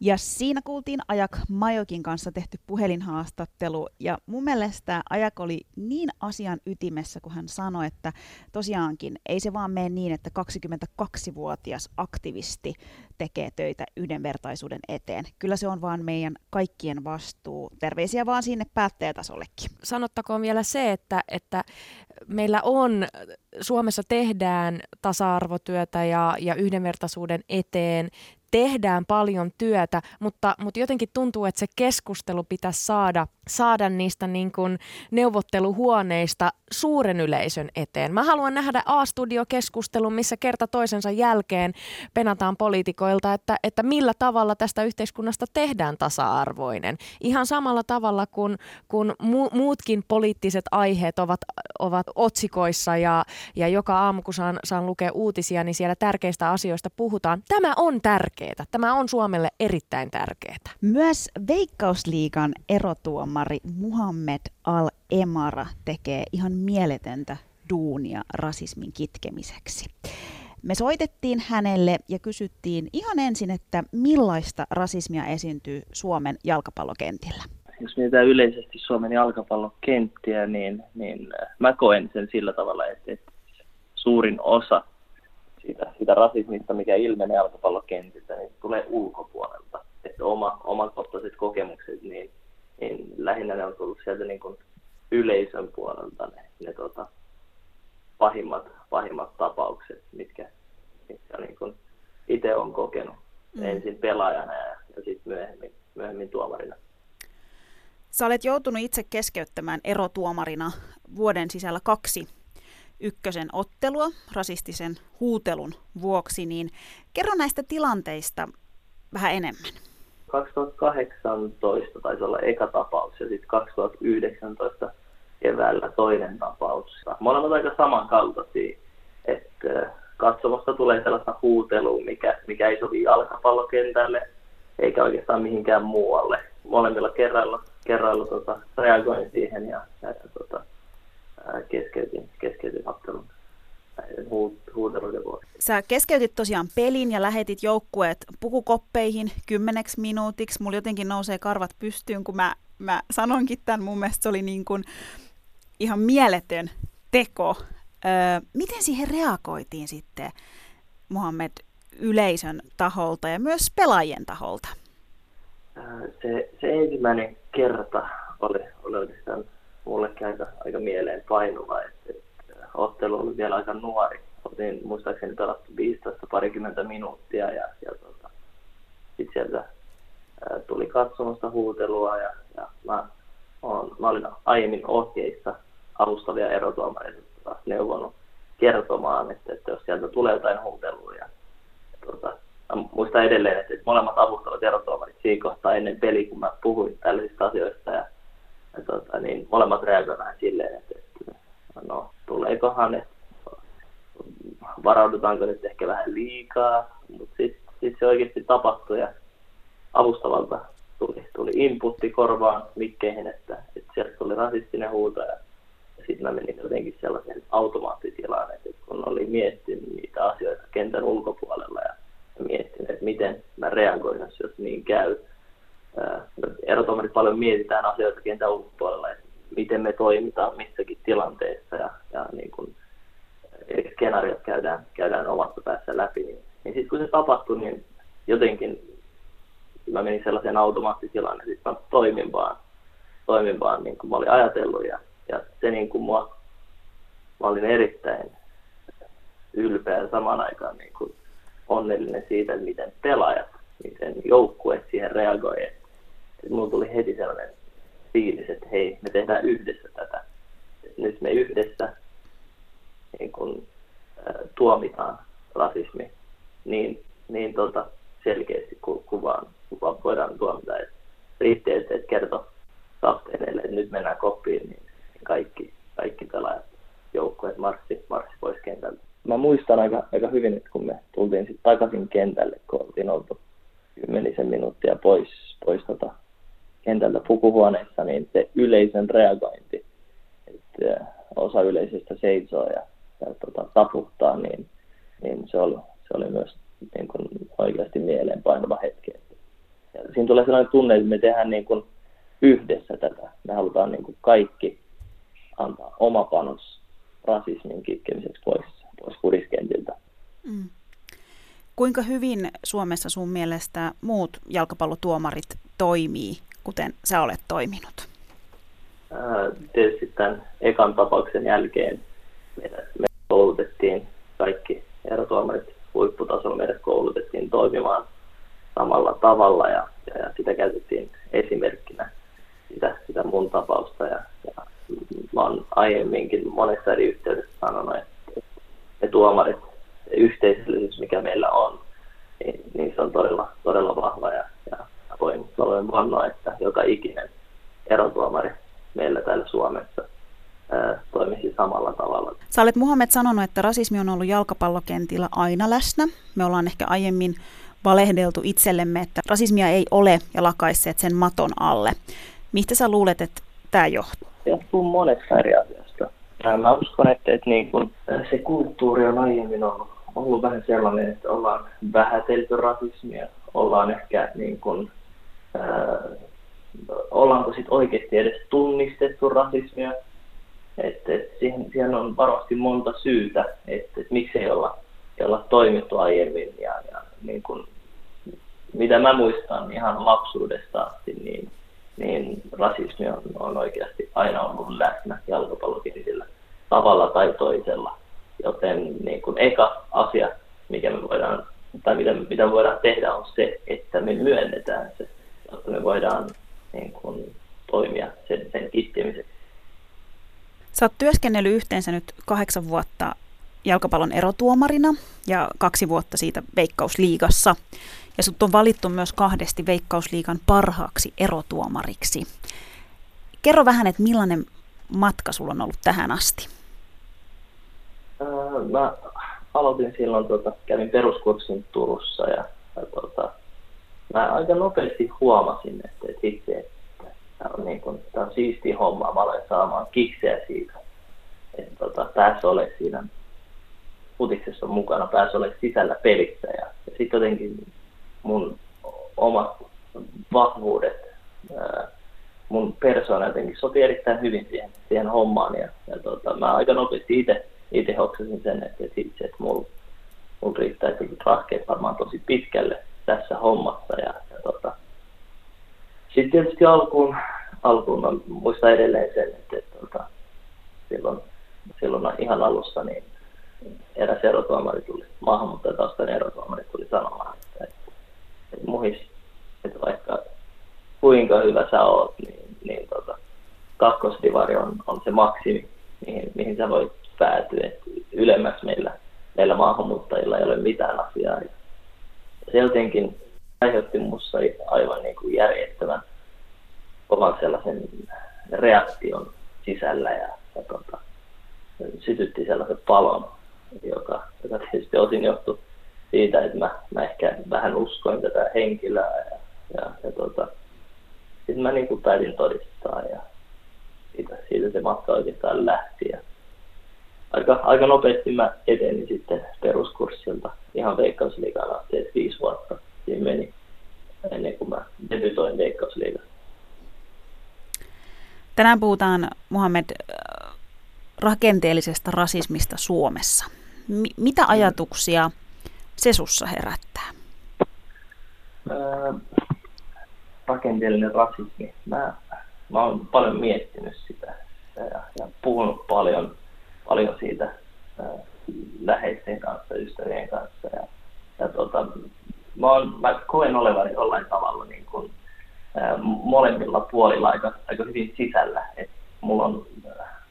Ja siinä kuultiin Ajak Majokin kanssa tehty puhelinhaastattelu. Ja mun mielestä Ajak oli niin asian ytimessä, kun hän sanoi, että tosiaankin ei se vaan mene niin, että 22-vuotias aktivisti tekee töitä yhdenvertaisuuden eteen. Kyllä se on vaan meidän kaikkien vastuu. Terveisiä vaan sinne päättäjätasollekin. Sanottakoon vielä se, että, että meillä on, Suomessa tehdään tasa-arvotyötä ja, ja yhdenvertaisuuden eteen tehdään paljon työtä, mutta, mutta jotenkin tuntuu, että se keskustelu pitäisi saada, saada niistä niin kuin neuvotteluhuoneista suuren yleisön eteen. Mä haluan nähdä A-studio-keskustelun, missä kerta toisensa jälkeen penataan poliitikoilta, että, että millä tavalla tästä yhteiskunnasta tehdään tasa-arvoinen. Ihan samalla tavalla kuin, kuin mu- muutkin poliittiset aiheet ovat, ovat otsikoissa ja, ja joka aamu, kun saan, saan lukea uutisia, niin siellä tärkeistä asioista puhutaan. Tämä on tärkeää. Tämä on Suomelle erittäin tärkeää. Myös Veikkausliigan erotuomari Muhammed Al-Emara tekee ihan mieletöntä duunia rasismin kitkemiseksi. Me soitettiin hänelle ja kysyttiin ihan ensin, että millaista rasismia esiintyy Suomen jalkapallokentillä. Jos mietitään yleisesti Suomen jalkapallokenttiä, niin, niin mä koen sen sillä tavalla, että, että suurin osa siitä, siitä rasismista, mikä ilmenee jalkapallokentiltä, niin tulee ulkopuolelta. Että oma, omakohtaiset kokemukset, niin, niin lähinnä ne on tullut sieltä niin kuin yleisön puolelta ne, ne tota, pahimmat, pahimmat tapaukset, mitkä, mitkä niin kuin itse on kokenut mm. ensin pelaajana ja, ja sitten myöhemmin, myöhemmin tuomarina. Olet joutunut itse keskeyttämään erotuomarina vuoden sisällä kaksi ykkösen ottelua rasistisen huutelun vuoksi, niin kerro näistä tilanteista vähän enemmän. 2018 taisi olla eka tapaus ja sitten 2019 keväällä toinen tapaus. Molemmat aika samankaltaisia, että katsomasta tulee sellaista huutelua, mikä, mikä ei sovi jalkapallokentälle eikä oikeastaan mihinkään muualle. Molemmilla kerralla, kerralla tota, reagoin siihen ja, ja tota, keskeytin, keskeytin ottelun. näiden huut- huuteluiden vuoksi. Sä keskeytit tosiaan pelin ja lähetit joukkueet pukukoppeihin kymmeneksi minuutiksi. Mulla jotenkin nousee karvat pystyyn, kun mä, mä sanonkin tämän. Mun mielestä se oli niin kuin ihan mieletön teko. Öö, miten siihen reagoitiin sitten, Mohammed, yleisön taholta ja myös pelaajien taholta? Se, se ensimmäinen kerta oli, oli oikeastaan mullekin aika, aika mieleen painuva, että, että ottelu oli vielä aika nuori. Oltiin muistaakseni pelattu 15 parikymmentä minuuttia ja, ja tota, sitten sieltä ää, tuli katsomasta huutelua ja, ja mä, on, mä olin aiemmin ohjeissa alustavia erotuomareita neuvonut kertomaan, että, että jos sieltä tulee jotain huutelua ja, ja tota, muistan edelleen, että molemmat avustavat erotuomarit siinä kohtaa ennen peli, kun mä puhuin tällaisista asioista ja ja tota, niin molemmat reagoivat vähän silleen, että, että no tuleekohan, että varaudutaanko nyt ehkä vähän liikaa, mutta sitten sit se oikeasti tapahtui ja avustavalta tuli, tuli inputti korvaan mikkeihin, että, että sieltä tuli rasistinen huuto ja, sitten mä menin jotenkin sellaiseen automaattitilaan, että kun oli miettinyt niitä asioita kentän ulkopuolella ja miettinyt, että miten mä reagoin, jos niin käy, erotomarit paljon mietitään asioita kentän ulkopuolella, että miten me toimitaan missäkin tilanteessa ja, ja niin kuin eri skenaariot käydään, käydään omassa päässä läpi. Niin, niin sitten kun se tapahtui, niin jotenkin mä menin sellaiseen automaattitilaan, että sitten mä toimin vaan, toimin vaan niin kuin mä olin ajatellut ja, ja se niin kuin mua, mä olin erittäin ylpeä samaan aikaan niin kuin onnellinen siitä, että miten pelaajat, miten joukkue siihen reagoi mulla tuli heti sellainen fiilis, että hei, me tehdään yhdessä tätä. Nyt me yhdessä niin kun, ä, tuomitaan rasismi niin, niin tota, selkeästi ku, kuvaan, kuvaan voidaan tuomita. Et riitti, että et kertoo kapteenille, että nyt mennään koppiin, niin kaikki, kaikki pelaajat, joukkueet marssi, marssi pois kentältä. Mä muistan aika, aika hyvin, että kun me tultiin sitten takaisin kentälle, kun oltiin oltu kymmenisen minuuttia pois, pois tota kentältä pukuhuoneessa, niin se yleisön reagointi, että osa yleisöstä seisoo ja, ja tota, taputtaa, niin, niin se, oli, se oli myös niin kuin oikeasti mieleenpainuva hetki. Ja siinä tulee sellainen tunne, että me tehdään niin kuin yhdessä tätä. Me halutaan niin kuin kaikki antaa oma panos rasismin kitkemiseksi pois, kuriskentiltä. Mm. Kuinka hyvin Suomessa sun mielestä muut jalkapallotuomarit toimii kuten sä olet toiminut? Tietysti tämän ekan tapauksen jälkeen me koulutettiin kaikki erotuomarit huipputasolla, meidät koulutettiin toimimaan samalla tavalla ja, ja, ja sitä käytettiin esimerkkinä sitä, sitä mun tapausta. Ja, ja mä oon aiemminkin monessa eri yhteydessä sanonut, että ne tuomarit, se yhteisöllisyys, mikä meillä on, niin, niin se on todella, todella vahva ja, ja voin, voin vannoa, että joka ikinen erotuomari meillä täällä Suomessa ää, toimisi samalla tavalla. Sä olet Muhammed sanonut, että rasismi on ollut jalkapallokentillä aina läsnä. Me ollaan ehkä aiemmin valehdeltu itsellemme, että rasismia ei ole ja lakaisseet sen maton alle. Mistä sä luulet, että tämä johtuu? Se johtuu monesta eri asiasta. Mä uskon, että, että niin kun, se kulttuuri on aiemmin ollut, ollut vähän sellainen, että ollaan vähätelty rasismia, ollaan ehkä niin kun, ollaanko sitten oikeasti edes tunnistettu rasismia. Et, et siihen, siihen on varmasti monta syytä, että et miksi ei olla, olla toimittu aiemmin. Ja, ja niin kun, mitä mä muistan ihan lapsuudesta asti, niin, niin rasismi on, on oikeasti aina ollut läsnä jalkapallokentillä tavalla tai toisella. Joten niin kun eka asia, mikä me voidaan, tai mitä, mitä voidaan tehdä, on se, että me myönnetään se jotta me voidaan niin kuin, toimia sen, sen kitkemiseksi. Sä oot työskennellyt yhteensä nyt kahdeksan vuotta jalkapallon erotuomarina ja kaksi vuotta siitä Veikkausliigassa. Ja sut on valittu myös kahdesti Veikkausliigan parhaaksi erotuomariksi. Kerro vähän, että millainen matka sulla on ollut tähän asti? Mä aloitin silloin, tuota, kävin peruskurssin Turussa ja, ja tuota, mä aika nopeasti huomasin, että, että itse, että tämä on, niin kuin, tämä on siisti homma, mä olen saamaan kikseä siitä, että tota, päässä ole siinä futiksessa mukana, pääsi olemaan sisällä pelissä ja, ja sitten jotenkin mun omat vahvuudet, ää, mun persoona jotenkin sopi erittäin hyvin siihen, siihen hommaan ja, ja tota, mä aika nopeasti itse itse hoksasin sen, että, että itse, että mulla mul riittäisi rahkeet varmaan tosi pitkälle tässä hommassa ja, ja tota, sitten tietysti alkuun, alkuun mä muistan edelleen sen, että, että tota, silloin, silloin ihan alussa niin eräs erotuomari tuli, maahanmuuttajataustainen erotuomari tuli sanomaan, että, että, että muhis, että vaikka kuinka hyvä sä oot, niin, niin tota, kakkosdivari on, on se maksimi, mihin, mihin sä voit päätyä. että ylemmäs meillä, meillä maahanmuuttajilla ei ole mitään asiaa. Ja se jotenkin aiheutti minussa aivan niin kuin järjettömän kovan sellaisen reaktion sisällä ja, ja tota, sytytti sellaisen palon, joka, joka tietysti osin johtui siitä, että mä, mä ehkä vähän uskoin tätä henkilöä ja, ja, ja tota, sitten mä niin kuin päätin todistaa ja siitä, siitä se matka oikeastaan lähti. Ja aika, aika nopeasti mä etenin sitten peruskurssilta ihan veikkausliigaan asti, että viisi vuotta siinä meni ennen kuin mä debytoin veikkausliigassa. Tänään puhutaan, Muhammed, rakenteellisesta rasismista Suomessa. M- mitä mm. ajatuksia se sussa herättää? Ää, rakenteellinen rasismi. Mä, mä oon paljon miettinyt sitä ja, ja puhunut paljon, paljon siitä ää, läheisten kanssa, ystävien kanssa. Ja, ja tota, mä, oon, mä koen olevani jollain tavalla niin kuin, ää, molemmilla puolilla aika, aika hyvin sisällä. Et mulla on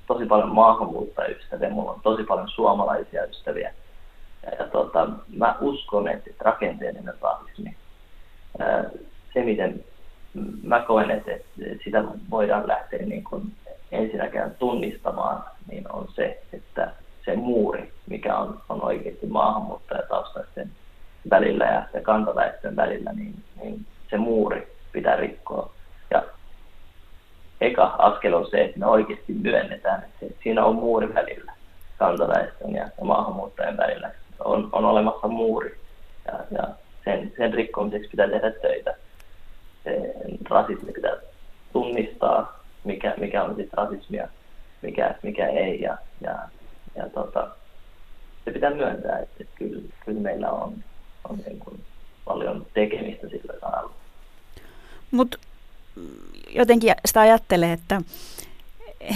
tosi paljon maahanmuuttajaystäviä, mulla on tosi paljon suomalaisia ystäviä. Ja, ja tota, mä uskon, että rakenteellinen rasismi, ää, se miten mä koen, että, sitä voidaan lähteä niin kuin ensinnäkään tunnistamaan, niin on se, että se muuri, mikä on, on oikeasti maahanmuuttajataustaisten välillä ja, ja kantaväestön välillä, niin, niin se muuri pitää rikkoa. Ja eka askel on se, että me oikeasti myönnetään, että siinä on muuri välillä kantaväestön ja, ja maahanmuuttajien välillä. On, on olemassa muuri ja, ja sen, sen rikkomiseksi pitää tehdä töitä rasismi pitää tunnistaa, mikä, mikä on sitten rasismia, mikä, mikä ei. Ja, ja, ja tota, se pitää myöntää, että, että kyllä, kyllä meillä on, on niin kuin paljon tekemistä sillä tavalla. Mutta jotenkin sitä ajattelee, että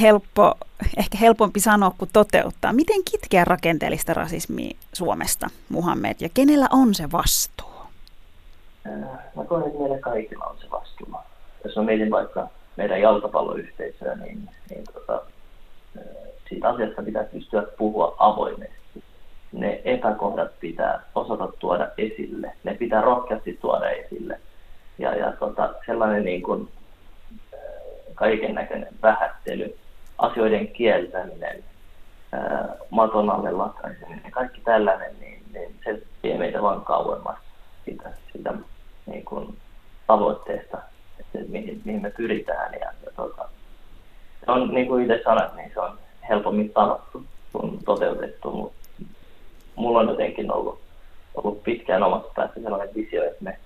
helppo, ehkä helpompi sanoa kuin toteuttaa. Miten kitkeä rakenteellista rasismia Suomesta, Muhammed, ja kenellä on se vastuu? Mä koen, että meillä kaikilla on se vastuu. Jos mä mietin vaikka meidän jalkapalloyhteisöä, niin, niin tota, siitä asiasta pitää pystyä puhua avoimesti. Ne epäkohdat pitää osata tuoda esille. Ne pitää rohkeasti tuoda esille. Ja, ja tota, sellainen niin kuin, kaiken näköinen vähättely, asioiden kieltäminen, maton alle lakaiseminen, kaikki tällainen, niin, niin se vie meitä vaan kauemmas siitä, siitä niin kuin, tavoitteesta, että mihin, mihin me pyritään. Ja, ja tota, se on, niin kuin itse sanoit, niin se on helpommin sanottu kuin toteutettu, mutta mulla on jotenkin ollut, ollut pitkään omassa päässä sellainen visio, että me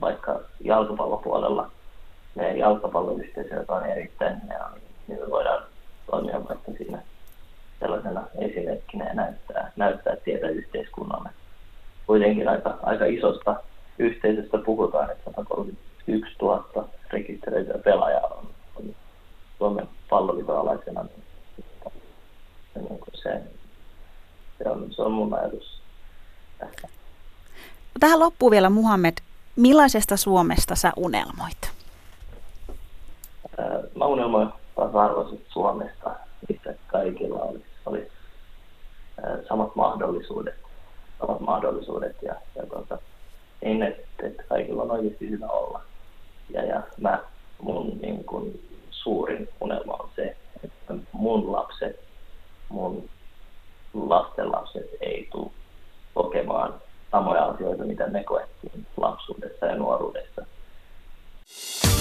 vaikka jalkapallopuolella meidän jalkapalloyhteisöt on erittäin ja niin me voidaan toimia vaikka siinä sellaisena esimerkkinä ja näyttää, näyttää tietä yhteiskunnalle. Kuitenkin aika, aika isosta yhteisöstä puhutaan, että 131 000 rekisteröityä pelaajaa on, on Suomen palloliitoalaisena. Niin, niin se, se, on, se on mun ajatus tästä. Tähän loppuu vielä Muhammed. Millaisesta Suomesta sä unelmoit? Mä unelmoin tasa-arvoisesta Suomesta, missä kaikilla olisi, olisi samat mahdollisuudet, samat mahdollisuudet ja, ja tuota, niin, että, että kaikilla on oikeasti hyvä olla. Ja, ja mä, mun niin kun, suurin unelma on se, että mun lapset, mun lasten lapset ei tule kokemaan samoja asioita, mitä me koettiin lapsuudessa ja nuoruudessa.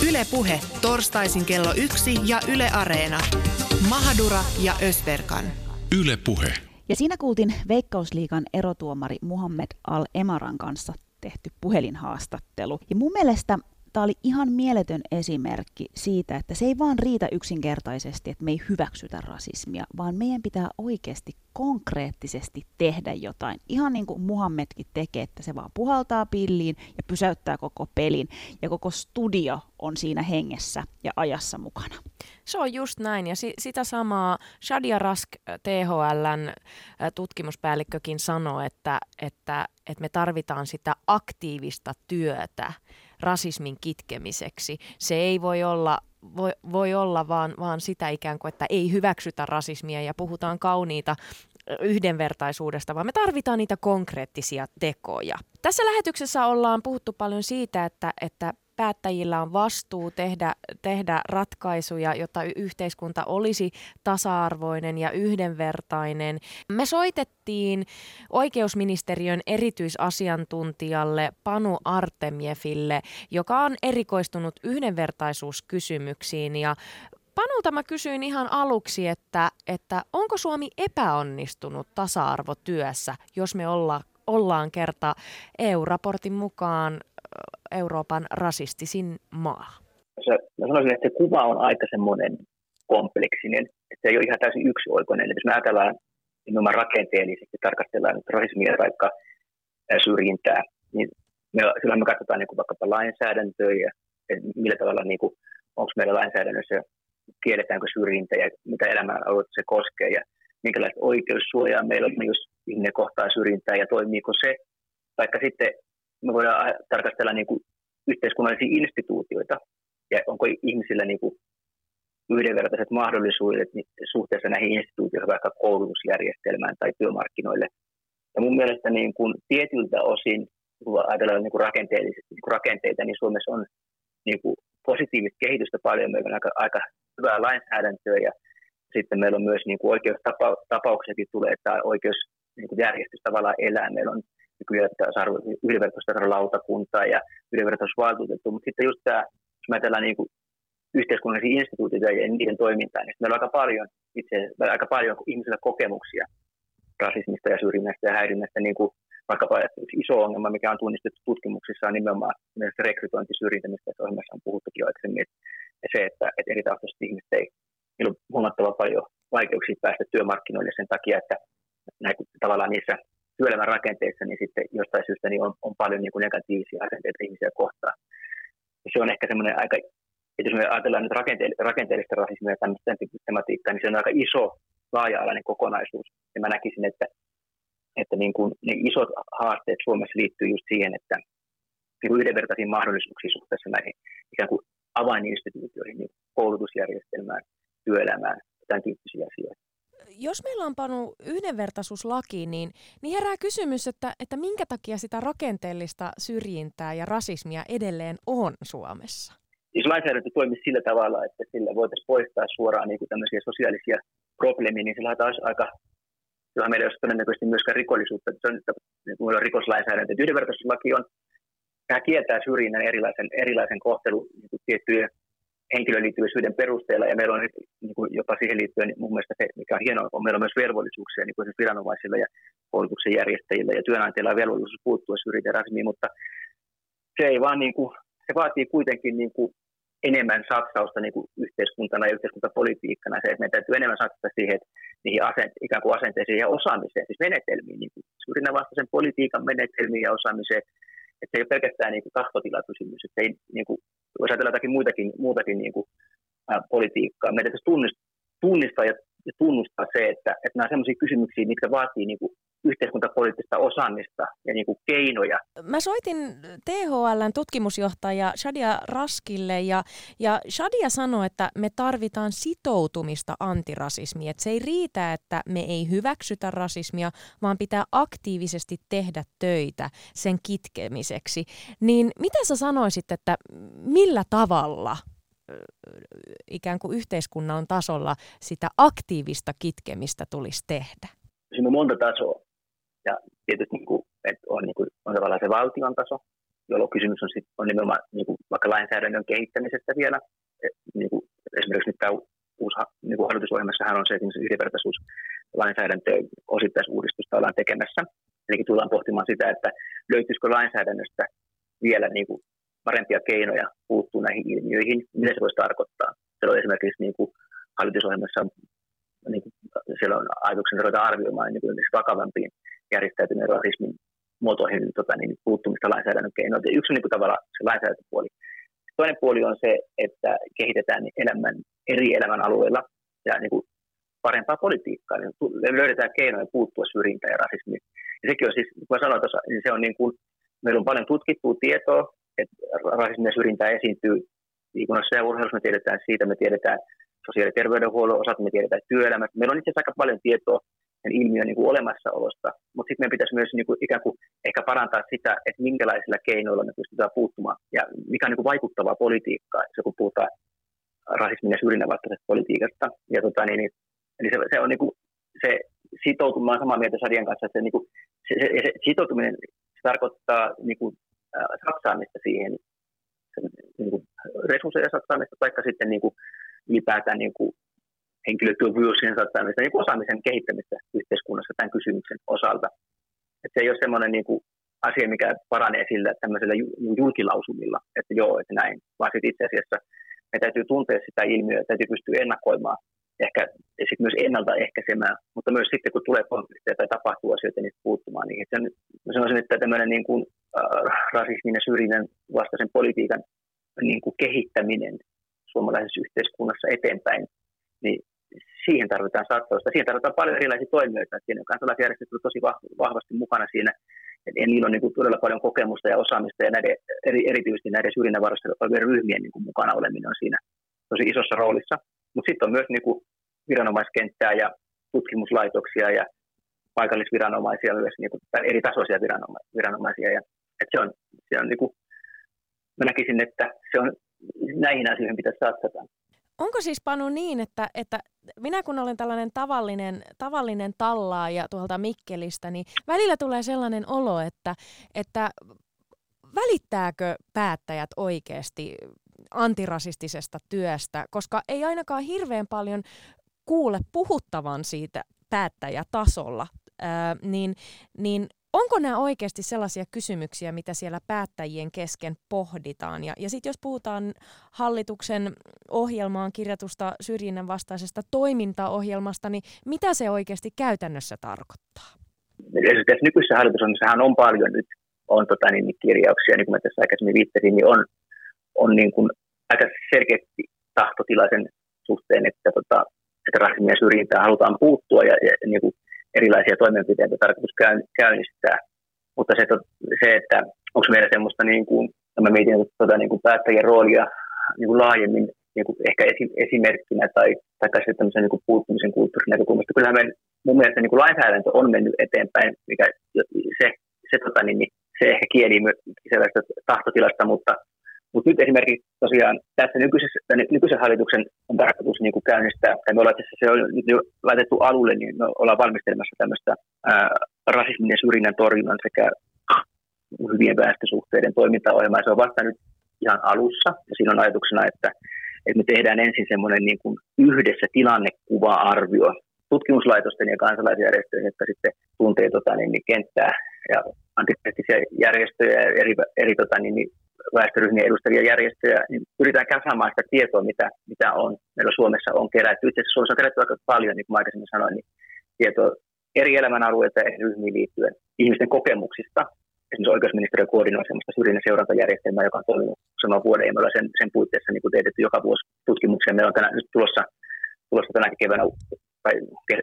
Ylepuhe torstaisin kello yksi ja Yle Areena. Mahadura ja Ösberkan. Ylepuhe. Ja siinä kuultiin Veikkausliikan erotuomari Muhammed Al-Emaran kanssa tehty puhelinhaastattelu. Ja mun mielestä tämä oli ihan mieletön esimerkki siitä, että se ei vaan riitä yksinkertaisesti, että me ei hyväksytä rasismia, vaan meidän pitää oikeasti konkreettisesti tehdä jotain. Ihan niin kuin Muhammedkin tekee, että se vaan puhaltaa pilliin ja pysäyttää koko pelin. Ja koko studio on siinä hengessä ja ajassa mukana. Se on just näin ja si- sitä samaa Shadia Rask, THLn tutkimuspäällikkökin sanoi, että, että, että me tarvitaan sitä aktiivista työtä rasismin kitkemiseksi. Se ei voi olla voi, voi olla vaan, vaan sitä ikään kuin, että ei hyväksytä rasismia ja puhutaan kauniita yhdenvertaisuudesta, vaan me tarvitaan niitä konkreettisia tekoja. Tässä lähetyksessä ollaan puhuttu paljon siitä, että, että päättäjillä on vastuu tehdä, tehdä ratkaisuja, jotta yhteiskunta olisi tasa-arvoinen ja yhdenvertainen. Me soitettiin oikeusministeriön erityisasiantuntijalle Panu Artemiefille, joka on erikoistunut yhdenvertaisuuskysymyksiin ja Panulta mä kysyin ihan aluksi, että, että onko Suomi epäonnistunut tasa-arvotyössä, jos me olla, ollaan kerta EU-raportin mukaan Euroopan rasistisin maa? Mä sanoisin, että se kuva on aika semmoinen kompleksinen, että se ei ole ihan täysin yksioikoinen. Jos me ajatellaan nimenomaan rakenteellisesti, tarkastellaan rasismia tai syrjintää, niin me, silloin me katsotaan niin kuin vaikkapa lainsäädäntöä ja millä tavalla, niin kuin, onko meillä lainsäädännössä, tiedetäänkö syrjintä ja mitä elämän se koskee ja minkälaista oikeussuojaa meillä on, jos ihminen kohtaa syrjintää ja toimiiko se. Vaikka sitten me voidaan tarkastella niin kuin yhteiskunnallisia instituutioita ja onko ihmisillä niin kuin yhdenvertaiset mahdollisuudet suhteessa näihin instituutioihin, vaikka koulutusjärjestelmään tai työmarkkinoille. Ja mun mielestä niin kuin tietyltä osin, kun ajatellaan niin kuin niin kuin rakenteita, niin Suomessa on niin kuin positiivista kehitystä paljon. Meillä on aika, aika hyvää lainsäädäntöä ja sitten meillä on myös niin kuin oikeustapauksiakin tulee, että oikeus niin kuin järjestys tavallaan elää. Meillä on yhdenvertaisuuslautakuntaa ja yhdenvertaisuusvaltuutettu, mutta sitten just tämä, jos me ajatellaan niin kuin yhteiskunnallisia instituutioita ja niiden toimintaa, niin meillä on aika paljon, itse aika paljon ihmisillä kokemuksia rasismista ja syrjinnästä ja häirinnästä, niin kuin vaikkapa yksi iso ongelma, mikä on tunnistettu tutkimuksissa, on nimenomaan rekrytointisyrjintä, mistä ohjelmassa on puhuttukin aikaisemmin, että se, että, että eri taustaiset ihmiset ei, niillä on huomattavan paljon vaikeuksia päästä työmarkkinoille sen takia, että näitä, tavallaan niissä työelämän rakenteissa, niin sitten jostain syystä niin on, on paljon niin kuin negatiivisia asenteita ihmisiä kohtaan. Se on ehkä semmoinen aika, että jos me ajatellaan nyt rakenteellista, rakenteellista rasismia ja tämmöistä tematiikkaa, niin se on aika iso, laaja-alainen kokonaisuus. Ja mä näkisin, että, että niin kuin ne isot haasteet Suomessa liittyy just siihen, että niin kuin yhdenvertaisiin mahdollisuuksiin suhteessa näihin ikään kuin avaininstituutioihin, niin koulutusjärjestelmään, työelämään, tämän tyyppisiä asioita jos meillä on panu yhdenvertaisuuslaki, niin, niin herää kysymys, että, että minkä takia sitä rakenteellista syrjintää ja rasismia edelleen on Suomessa? Jos lainsäädäntö toimisi sillä tavalla, että sillä voitaisiin poistaa suoraan niin tämmöisiä sosiaalisia probleemia, niin sillä taas aika, silloin meillä olisi todennäköisesti myöskään rikollisuutta. Se on, niin kuin on rikoslainsäädäntö. Yhdenvertaisuuslaki on, tämä kieltää syrjinnän erilaisen, erilaisen kohtelun niin tiettyjen henkilöliittyvyyden perusteella, ja meillä on niin kuin jopa siihen liittyen niin mun mielestä se, mikä on hienoa, on meillä on myös velvollisuuksia niin kuin viranomaisilla ja koulutuksen järjestäjillä ja työnantajilla on velvollisuus puuttua syrjintään rasismiin, mutta se ei vaan niin kuin, se vaatii kuitenkin niin kuin enemmän satsausta niin kuin yhteiskuntana ja yhteiskuntapolitiikkana, se, että meidän täytyy enemmän satsata siihen, että niihin asente- ikään kuin asenteisiin ja osaamiseen, siis menetelmiin, niin kuin syrjinnän vastaisen politiikan menetelmiin ja osaamiseen, että se ei ole pelkästään niin kuin tahtotilakysymys, että ei, niin kuin, voisi ajatella jotakin muitakin, muutakin niin kuin, ää, politiikkaa. Meidän täytyy tunnistaa, tunnistaa ja, ja tunnustaa se, että, että nämä on sellaisia kysymyksiä, mitkä vaatii niin kuin, yhteiskuntapoliittista osaamista ja niin kuin keinoja. Mä soitin THLn tutkimusjohtaja Shadia Raskille ja, ja Shadia sanoi, että me tarvitaan sitoutumista antirasismiin. Että se ei riitä, että me ei hyväksytä rasismia, vaan pitää aktiivisesti tehdä töitä sen kitkemiseksi. Niin mitä sä sanoisit, että millä tavalla ikään kuin yhteiskunnan tasolla sitä aktiivista kitkemistä tulisi tehdä? Siinä on monta tasoa. Ja tietysti niin kuin, että on, niin kuin, on tavallaan se valtion taso, jolloin kysymys on, sit, on nimenomaan niin kuin, vaikka lainsäädännön kehittämisestä vielä. Et, niin kuin, esimerkiksi nyt tämä uusi niin kuin hallitusohjelmassahan on se, että yhdenvertaisuus lainsäädäntöä osittaisuudistusta ollaan tekemässä. Eli tullaan pohtimaan sitä, että löytyisikö lainsäädännöstä vielä niin kuin parempia keinoja puuttua näihin ilmiöihin, mitä se voisi tarkoittaa. Se on esimerkiksi niin kuin hallitusohjelmassa niin kuin, siellä on ajatuksena ruveta arvioimaan niin kuin vakavampiin järjestäytyneen rasismin muotoihin tota, niin, puuttumista lainsäädännön keinoin. Yksi on niin tavallaan se lainsäädäntöpuoli. Toinen puoli on se, että kehitetään elämän, eri elämän alueilla ja niin kuin, parempaa politiikkaa, niin löydetään keinoja puuttua syrjintään ja rasismiin. Ja sekin on siis, kun sanoin tuossa, niin se on niin kuin, meillä on paljon tutkittua tietoa, että rasismia ja syrjintää esiintyy liikunnassa ja urheilussa, me tiedetään siitä, me tiedetään sosiaali- ja terveydenhuollon osat, me tiedetään työelämästä. Meillä on itse asiassa aika paljon tietoa sen ilmiön niin kuin olemassaolosta, mutta sitten meidän pitäisi myös niin kuin, ikään kuin ehkä parantaa sitä, että minkälaisilla keinoilla me pystytään puuttumaan ja mikä on niin kuin vaikuttavaa politiikkaa, kun puhutaan rasismin ja syrjinnän vastaisesta politiikasta. Ja tota, niin, niin, eli se, se on niin kuin, se sitoutuminen, samaa mieltä Sadian kanssa, että se, niin kuin, se, se, se sitoutuminen se tarkoittaa niin kuin, äh, satsaamista siihen, niin kuin, resursseja satsaamista, tai sitten niin kuin, ylipäätään niin kuin, henkilötyövuosien satsaamista, niin osaamisen kehittämistä yhteiskunnassa tämän kysymyksen osalta. Et se ei ole sellainen niin kuin, asia, mikä paranee sillä tämmöisellä julkilausumilla, että joo, että näin, vaan sitten itse asiassa me täytyy tuntea sitä ilmiöä, täytyy pystyä ennakoimaan, ehkä sit myös ennaltaehkäisemään, mutta myös sitten kun tulee konflikteja tai tapahtuu asioita, niin puuttumaan niihin. Sen, sanoisin, että tämmöinen niin kuin, äh, rasismin ja syrjinnän vastaisen politiikan niin kuin kehittäminen suomalaisessa yhteiskunnassa eteenpäin, niin siihen tarvitaan satsausta. Siihen tarvitaan paljon erilaisia toimijoita. Siinä kansalaisjärjestöt ovat tosi vahvasti mukana siinä. Et niillä on niin kuin todella paljon kokemusta ja osaamista ja näiden, eri, erityisesti näiden syrjinnän olevien ryhmien niin kuin mukana oleminen on siinä tosi isossa roolissa. Mutta sitten on myös niin kuin viranomaiskenttää ja tutkimuslaitoksia ja paikallisviranomaisia myös, niin kuin, eri tasoisia viranomaisia. viranomaisia ja, et se on, se on niin kuin, mä näkisin, että se on, näihin asioihin pitäisi satsata. Onko siis Panu niin, että, että minä kun olen tällainen tavallinen, tavallinen tallaaja tuolta Mikkelistä, niin välillä tulee sellainen olo, että, että välittääkö päättäjät oikeasti antirasistisesta työstä, koska ei ainakaan hirveän paljon kuule puhuttavan siitä päättäjätasolla, ää, niin, niin onko nämä oikeasti sellaisia kysymyksiä, mitä siellä päättäjien kesken pohditaan? Ja, ja sitten jos puhutaan hallituksen ohjelmaan kirjatusta syrjinnän vastaisesta toimintaohjelmasta, niin mitä se oikeasti käytännössä tarkoittaa? Tässä nykyisessä hallitusohjelmassahan on paljon nyt on tota, niin, niin kirjauksia, niin kuin mä tässä aikaisemmin viittasin, niin on, on niin kuin aika selkeästi tahtotilaisen suhteen, että, tota, että rasismia syrjintää halutaan puuttua ja, ja niin kuin erilaisia toimenpiteitä tarkoitus käynnistää. Mutta se, se että onko meillä semmoista, niin kuin, mä mietin tuota, niin kuin päättäjien roolia niin kuin laajemmin niin kuin ehkä esi, esimerkkinä tai, tai sitten tämmöisen niin kuin puuttumisen kulttuurin näkökulmasta. Kyllähän me, mun mielestä niin kuin lainsäädäntö on mennyt eteenpäin, mikä se, se, tota, niin, niin se ehkä kieli sellaista tahtotilasta, mutta mutta nyt esimerkiksi tosiaan tässä nykyisessä, nykyisen hallituksen on tarkoitus niin kuin käynnistää, tai me ollaan se on nyt jo laitettu alulle, niin me ollaan valmistelemassa tämmöistä ää, rasismin ja syrjinnän torjunnan sekä hyvien väestösuhteiden toimintaohjelmaa. Se on vasta nyt ihan alussa, ja siinä on ajatuksena, että, että me tehdään ensin semmoinen niin kuin yhdessä tilannekuva-arvio tutkimuslaitosten ja kansalaisjärjestöjen, jotka sitten tuntee tota, niin, niin kenttää ja antipettisiä järjestöjä ja eri, eri tota, niin, niin väestöryhmien edustavia järjestöjä, niin pyritään kasaamaan sitä tietoa, mitä, mitä on meillä Suomessa on kerätty. Itse asiassa Suomessa on kerätty aika paljon, niin kuin aikaisemmin sanoin, niin tietoa eri elämänalueita ja ryhmiin liittyen ihmisten kokemuksista. Esimerkiksi oikeusministeriö koordinoi sellaista syrjinnän seurantajärjestelmää, joka on toiminut saman vuoden, ja me ollaan sen, sen puitteissa niin teetetty joka vuosi tutkimuksia. Meillä on tänä, nyt tulossa, tulossa tänä keväänä, tai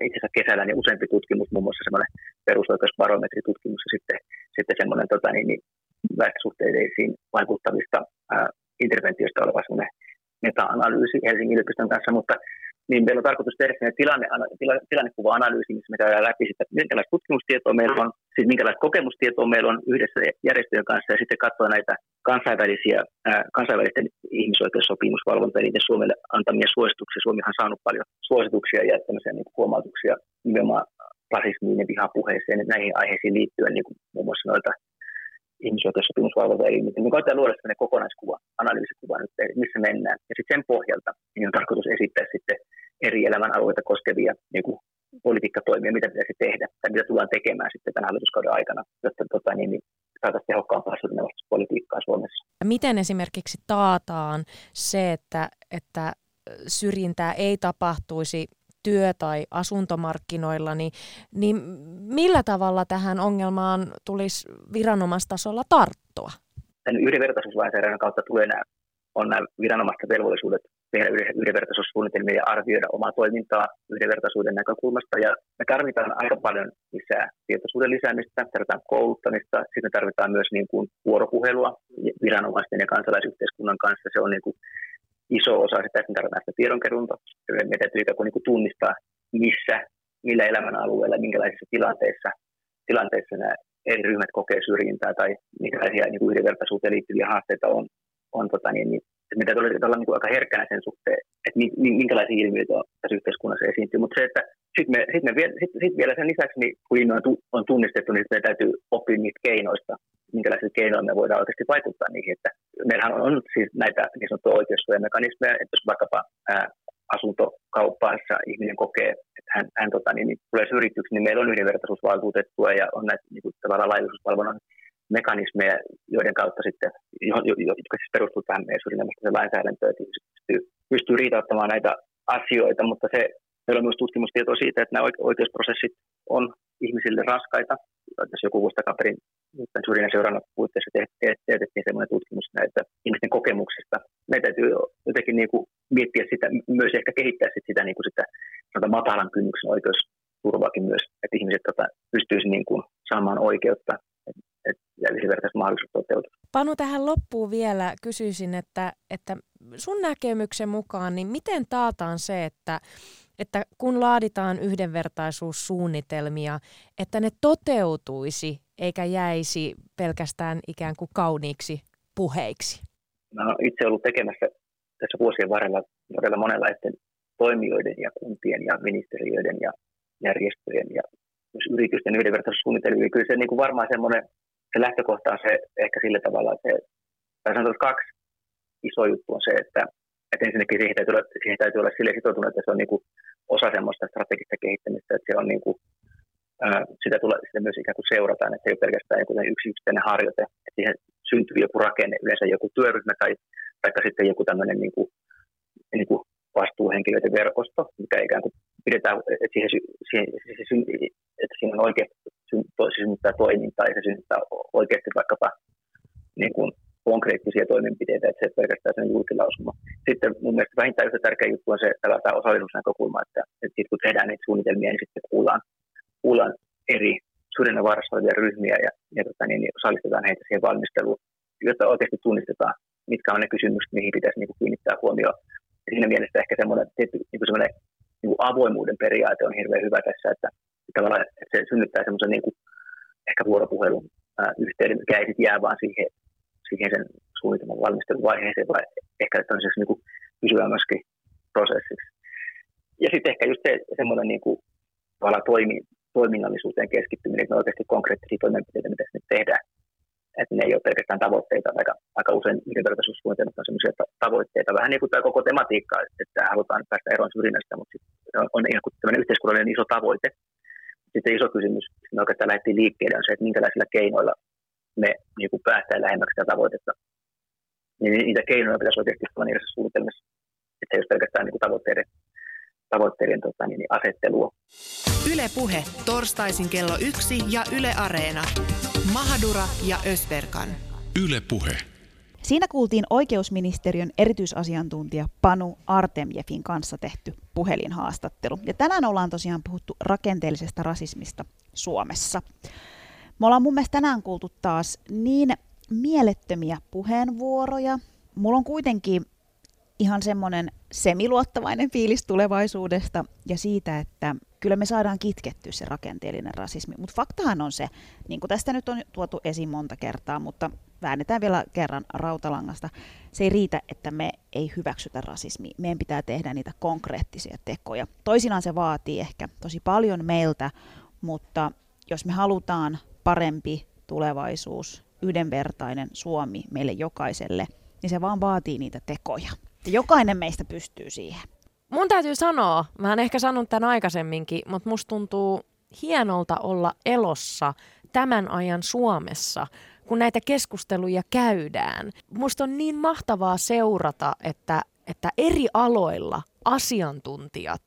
itse asiassa kesällä, niin useampi tutkimus, muun muassa semmoinen perusoikeusbarometritutkimus ja sitten, sitten semmoinen tota, niin, niin väestösuhteisiin vaikuttavista ää, interventioista oleva meta-analyysi Helsingin yliopiston kanssa, mutta niin meillä on tarkoitus tehdä tilanne, tilanne, tilannekuva-analyysi, missä me käydään läpi sitä, minkälaista tutkimustietoa meillä on, siis minkälaista kokemustietoa meillä on yhdessä järjestöjen kanssa ja sitten katsoa näitä kansainvälisiä, ää, kansainvälisten ihmisoikeussopimusvalvonta ja niiden Suomelle antamia suosituksia. Suomihan on saanut paljon suosituksia ja tämmöisiä niin huomautuksia nimenomaan rasismiin ja vihapuheeseen ja näihin aiheisiin liittyen, niin kuin muun muassa noita ihmisoikeussopimusvalvontaelimet, niin koetaan luoda sellainen kokonaiskuva, analyysikuva nyt, missä mennään. Ja sitten sen pohjalta niin on tarkoitus esittää sitten eri elämän alueita koskevia niin kuin politiikkatoimia, mitä pitäisi tehdä tai mitä tullaan tekemään sitten tämän hallituskauden aikana, jotta tota, niin, niin saataisiin tehokkaampaa politiikkaa Suomessa. Miten esimerkiksi taataan se, että, että syrjintää ei tapahtuisi työ- tai asuntomarkkinoilla, niin, niin millä tavalla tähän ongelmaan tulisi viranomaistasolla tarttua? Tämän yhdenvertaisuuslainsäädännön kautta tulee nämä, on nämä viranomaisten velvollisuudet tehdä yhdenvertaisuussuunnitelmia ja arvioida omaa toimintaa yhdenvertaisuuden näkökulmasta. Ja me tarvitaan aika paljon lisää tietoisuuden lisäämistä, tarvitaan kouluttamista, sitten me tarvitaan myös niin kuin vuoropuhelua viranomaisten ja kansalaisyhteiskunnan kanssa. Se on niin kuin iso osa sitä, että tarvitaan sitä tiedonkerunta. Meidän ikään kuin, niin tunnistaa, missä, millä elämän alueella, minkälaisissa tilanteissa, tilanteissa nämä eri ryhmät kokee syrjintää tai minkälaisia niin yhdenvertaisuuteen liittyviä haasteita on, on tota, niin, niin mitä tulee olla niin kuin aika herkkänä sen suhteen, että minkälaisia ilmiöitä tässä yhteiskunnassa esiintyy. Mutta se, että sitten me, sit me sit, sit vielä sen lisäksi, niin kun ilmiö on, on tunnistettu, niin meidän täytyy oppia niistä keinoista, minkälaisilla keinoilla me voidaan oikeasti vaikuttaa niihin. Että meillähän on, on siis näitä niin sanottuja oikeussuojamekanismeja, että jos vaikkapa ää, asuntokauppaassa ihminen kokee, että hän, hän tota, niin, niin, tulee syrjityksi, niin meillä on yhdenvertaisuusvaltuutettua ja on näitä niin kuin, tavallaan laillisuusvalvonnan mekanismeja, joiden kautta sitten, jotka siis perustuu tähän meidän syrjinnästä lainsäädäntöön, että pystyy, pystyy riitauttamaan näitä asioita, mutta se, meillä on myös tutkimustietoa siitä, että nämä oikeusprosessit on ihmisille raskaita. Jos joku vuosi takaperin tämän syrjinnän seurannan puitteissa teetettiin sellainen tutkimus näitä ihmisten kokemuksista. Meidän täytyy jotenkin niin kuin miettiä sitä, myös ehkä kehittää sit sitä, niin kuin sitä matalan kynnyksen oikeusturvaakin myös, että ihmiset tota, pystyisivät niin kuin saamaan oikeutta ja yhdenvertaiset mahdollisuudet toteutua. Panu, tähän loppuun vielä kysyisin, että, että sun näkemyksen mukaan, niin miten taataan se, että, että kun laaditaan yhdenvertaisuussuunnitelmia, että ne toteutuisi eikä jäisi pelkästään ikään kuin kauniiksi puheiksi? Mä olen itse ollut tekemässä tässä vuosien varrella todella monenlaisten toimijoiden ja kuntien ja ministeriöiden ja järjestöjen ja myös yritysten yhdenvertaisuussuunnitelmia. Kyllä se niin kuin varmaan semmoinen se lähtökohta on se ehkä sillä tavalla, että se, tai sanotaan, että kaksi iso juttu on se, että, että ensinnäkin siihen täytyy olla, siihen täytyy olla sille sitoutunut, että se on niin kuin osa semmoista strategista kehittämistä, että se on niin kuin, ää, sitä, tulee, sitä myös ikään kuin seurataan, että se ei ole pelkästään joku yksi yksittäinen harjoite, että siihen syntyy joku rakenne, yleensä joku työryhmä tai, tai sitten joku tämmöinen niin kuin, niin kuin vastuuhenkilöiden verkosto, mikä ikään kuin pidetään, että, siihen, siihen, siihen, että siinä on oikeasti synnyttää toimintaa ja se synnyttää oikeasti vaikkapa niin kuin konkreettisia toimenpiteitä, että se ei pelkästään sen julkilausuma. Sitten mun mielestä vähintään yhtä tärkeä juttu on se tämä osallisuusnäkökulma, että, että sitten kun tehdään niitä suunnitelmia, niin sitten kuullaan, kuullaan eri syrjinnän vaarassa olevia ryhmiä ja, ja tota, niin, niin osallistetaan heitä siihen valmisteluun, jotta oikeasti tunnistetaan, mitkä on ne kysymykset, mihin pitäisi niin kuin, kiinnittää huomioon. Ja siinä mielessä ehkä semmoinen, niin kuin semmoinen niin kuin avoimuuden periaate on hirveän hyvä tässä, että tavallaan että se synnyttää semmoisen niin kuin, ehkä vuoropuhelun yhteyden, mikä ei sitten jää vaan siihen, siihen sen suunnitelman valmisteluvaiheeseen, vai ehkä tämmöiseksi niin pysyvämmäksi prosessiksi. Ja sitten ehkä just se semmoinen niin kuin, toimi, toiminnallisuuteen keskittyminen, että ne oikeasti konkreettisia toimenpiteitä, mitä sinne tehdään. Että ne ei ole pelkästään tavoitteita, aika, aika usein yhdenvertaisuussuunnitelmat on sellaisia tavoitteita, vähän niin kuin tämä koko tematiikka, että halutaan päästä eroon syrjinnästä, mutta on, on ihan kuin tämmöinen yhteiskunnallinen iso tavoite, sitten iso kysymys, me oikeastaan lähdettiin liikkeelle, on se, että minkälaisilla keinoilla me niin kuin päästään lähemmäksi sitä tavoitetta. Niin niitä keinoja pitäisi oikeasti olla niissä suunnitelmissa, että jos pelkästään niin kuin tavoitteiden, tavoitteiden tota, niin, niin asettelua. Yle Puhe, torstaisin kello yksi ja Yle Areena. Mahadura ja Ösberkan. Yle Puhe. Siinä kuultiin oikeusministeriön erityisasiantuntija Panu Artemjefin kanssa tehty puhelinhaastattelu. Ja tänään ollaan tosiaan puhuttu rakenteellisesta rasismista Suomessa. Me ollaan mun mielestä tänään kuultu taas niin mielettömiä puheenvuoroja. Mulla on kuitenkin ihan semmoinen semiluottavainen fiilis tulevaisuudesta ja siitä, että kyllä me saadaan kitkettyä se rakenteellinen rasismi. Mutta faktahan on se, niin kuin tästä nyt on tuotu esiin monta kertaa, mutta väännetään vielä kerran rautalangasta. Se ei riitä, että me ei hyväksytä rasismia. Meidän pitää tehdä niitä konkreettisia tekoja. Toisinaan se vaatii ehkä tosi paljon meiltä, mutta jos me halutaan parempi tulevaisuus, yhdenvertainen Suomi meille jokaiselle, niin se vaan vaatii niitä tekoja. Ja jokainen meistä pystyy siihen. mun täytyy sanoa, mä oon ehkä sanonut tämän aikaisemminkin, mutta musta tuntuu hienolta olla elossa tämän ajan Suomessa, kun näitä keskusteluja käydään. Musta on niin mahtavaa seurata, että, että eri aloilla asiantuntijat,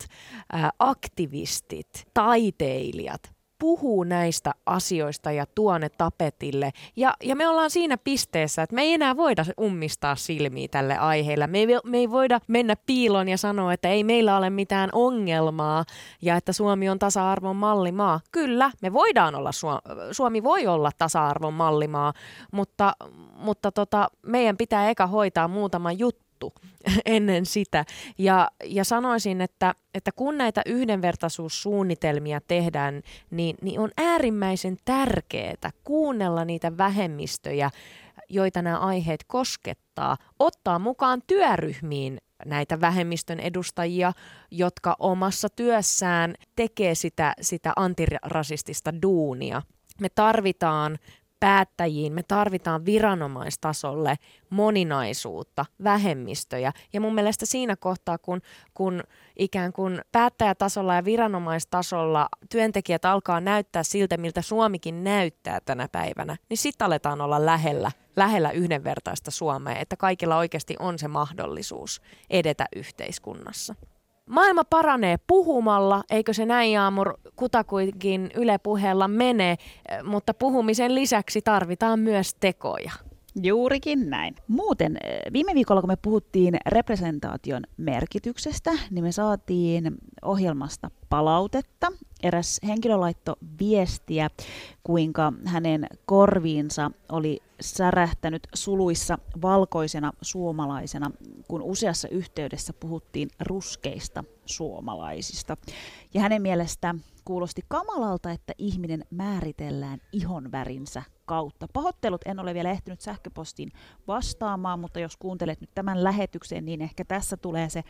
aktivistit, taiteilijat puhuu näistä asioista ja tuo ne tapetille. Ja, ja me ollaan siinä pisteessä, että me ei enää voida ummistaa silmiä tälle aiheelle. Me ei, me ei voida mennä piiloon ja sanoa, että ei meillä ole mitään ongelmaa ja että Suomi on tasa-arvon mallimaa. Kyllä, me voidaan olla, Suomi voi olla tasa-arvon mallimaa, mutta, mutta tota, meidän pitää eka hoitaa muutama juttu puhuttu ennen sitä. Ja, ja sanoisin, että, että kun näitä yhdenvertaisuussuunnitelmia tehdään, niin, niin on äärimmäisen tärkeää kuunnella niitä vähemmistöjä, joita nämä aiheet koskettaa, ottaa mukaan työryhmiin näitä vähemmistön edustajia, jotka omassa työssään tekee sitä, sitä antirasistista duunia. Me tarvitaan päättäjiin me tarvitaan viranomaistasolle moninaisuutta, vähemmistöjä. Ja mun mielestä siinä kohtaa, kun, kun ikään kuin päättäjätasolla ja viranomaistasolla työntekijät alkaa näyttää siltä, miltä Suomikin näyttää tänä päivänä, niin sitten aletaan olla lähellä, lähellä yhdenvertaista Suomea, että kaikilla oikeasti on se mahdollisuus edetä yhteiskunnassa. Maailma paranee puhumalla, eikö se näin Jaamur kutakuinkin Yle puheella mene, mutta puhumisen lisäksi tarvitaan myös tekoja. Juurikin näin. Muuten, eh, viime viikolla kun me puhuttiin representaation merkityksestä, niin me saatiin ohjelmasta palautetta. Eräs henkilö laittoi viestiä, kuinka hänen korviinsa oli särähtänyt suluissa valkoisena suomalaisena, kun useassa yhteydessä puhuttiin ruskeista suomalaisista. Ja hänen mielestä kuulosti kamalalta, että ihminen määritellään ihonvärinsä kautta. Pahoittelut, en ole vielä ehtinyt sähköpostiin vastaamaan, mutta jos kuuntelet nyt tämän lähetyksen, niin ehkä tässä tulee se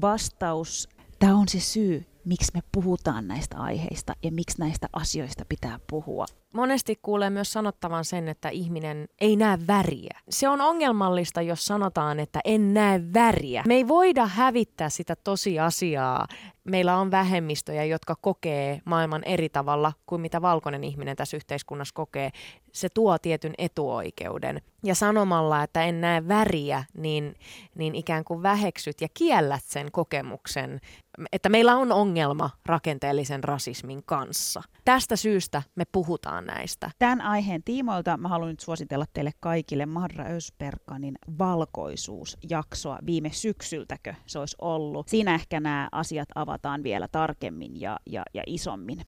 vastaus. Tämä on se syy, miksi me puhutaan näistä aiheista ja miksi näistä asioista pitää puhua. Monesti kuulee myös sanottavan sen, että ihminen ei näe väriä. Se on ongelmallista, jos sanotaan, että en näe väriä. Me ei voida hävittää sitä tosiasiaa. Meillä on vähemmistöjä, jotka kokee maailman eri tavalla kuin mitä valkoinen ihminen tässä yhteiskunnassa kokee. Se tuo tietyn etuoikeuden. Ja sanomalla, että en näe väriä, niin, niin ikään kuin väheksyt ja kiellät sen kokemuksen, että meillä on ongelma rakenteellisen rasismin kanssa. Tästä syystä me puhutaan näistä. Tämän aiheen tiimoilta mä haluan nyt suositella teille kaikille Madra Ösperkanin valkoisuusjaksoa viime syksyltäkö se olisi ollut. Siinä ehkä nämä asiat avataan vielä tarkemmin ja, ja, ja isommin.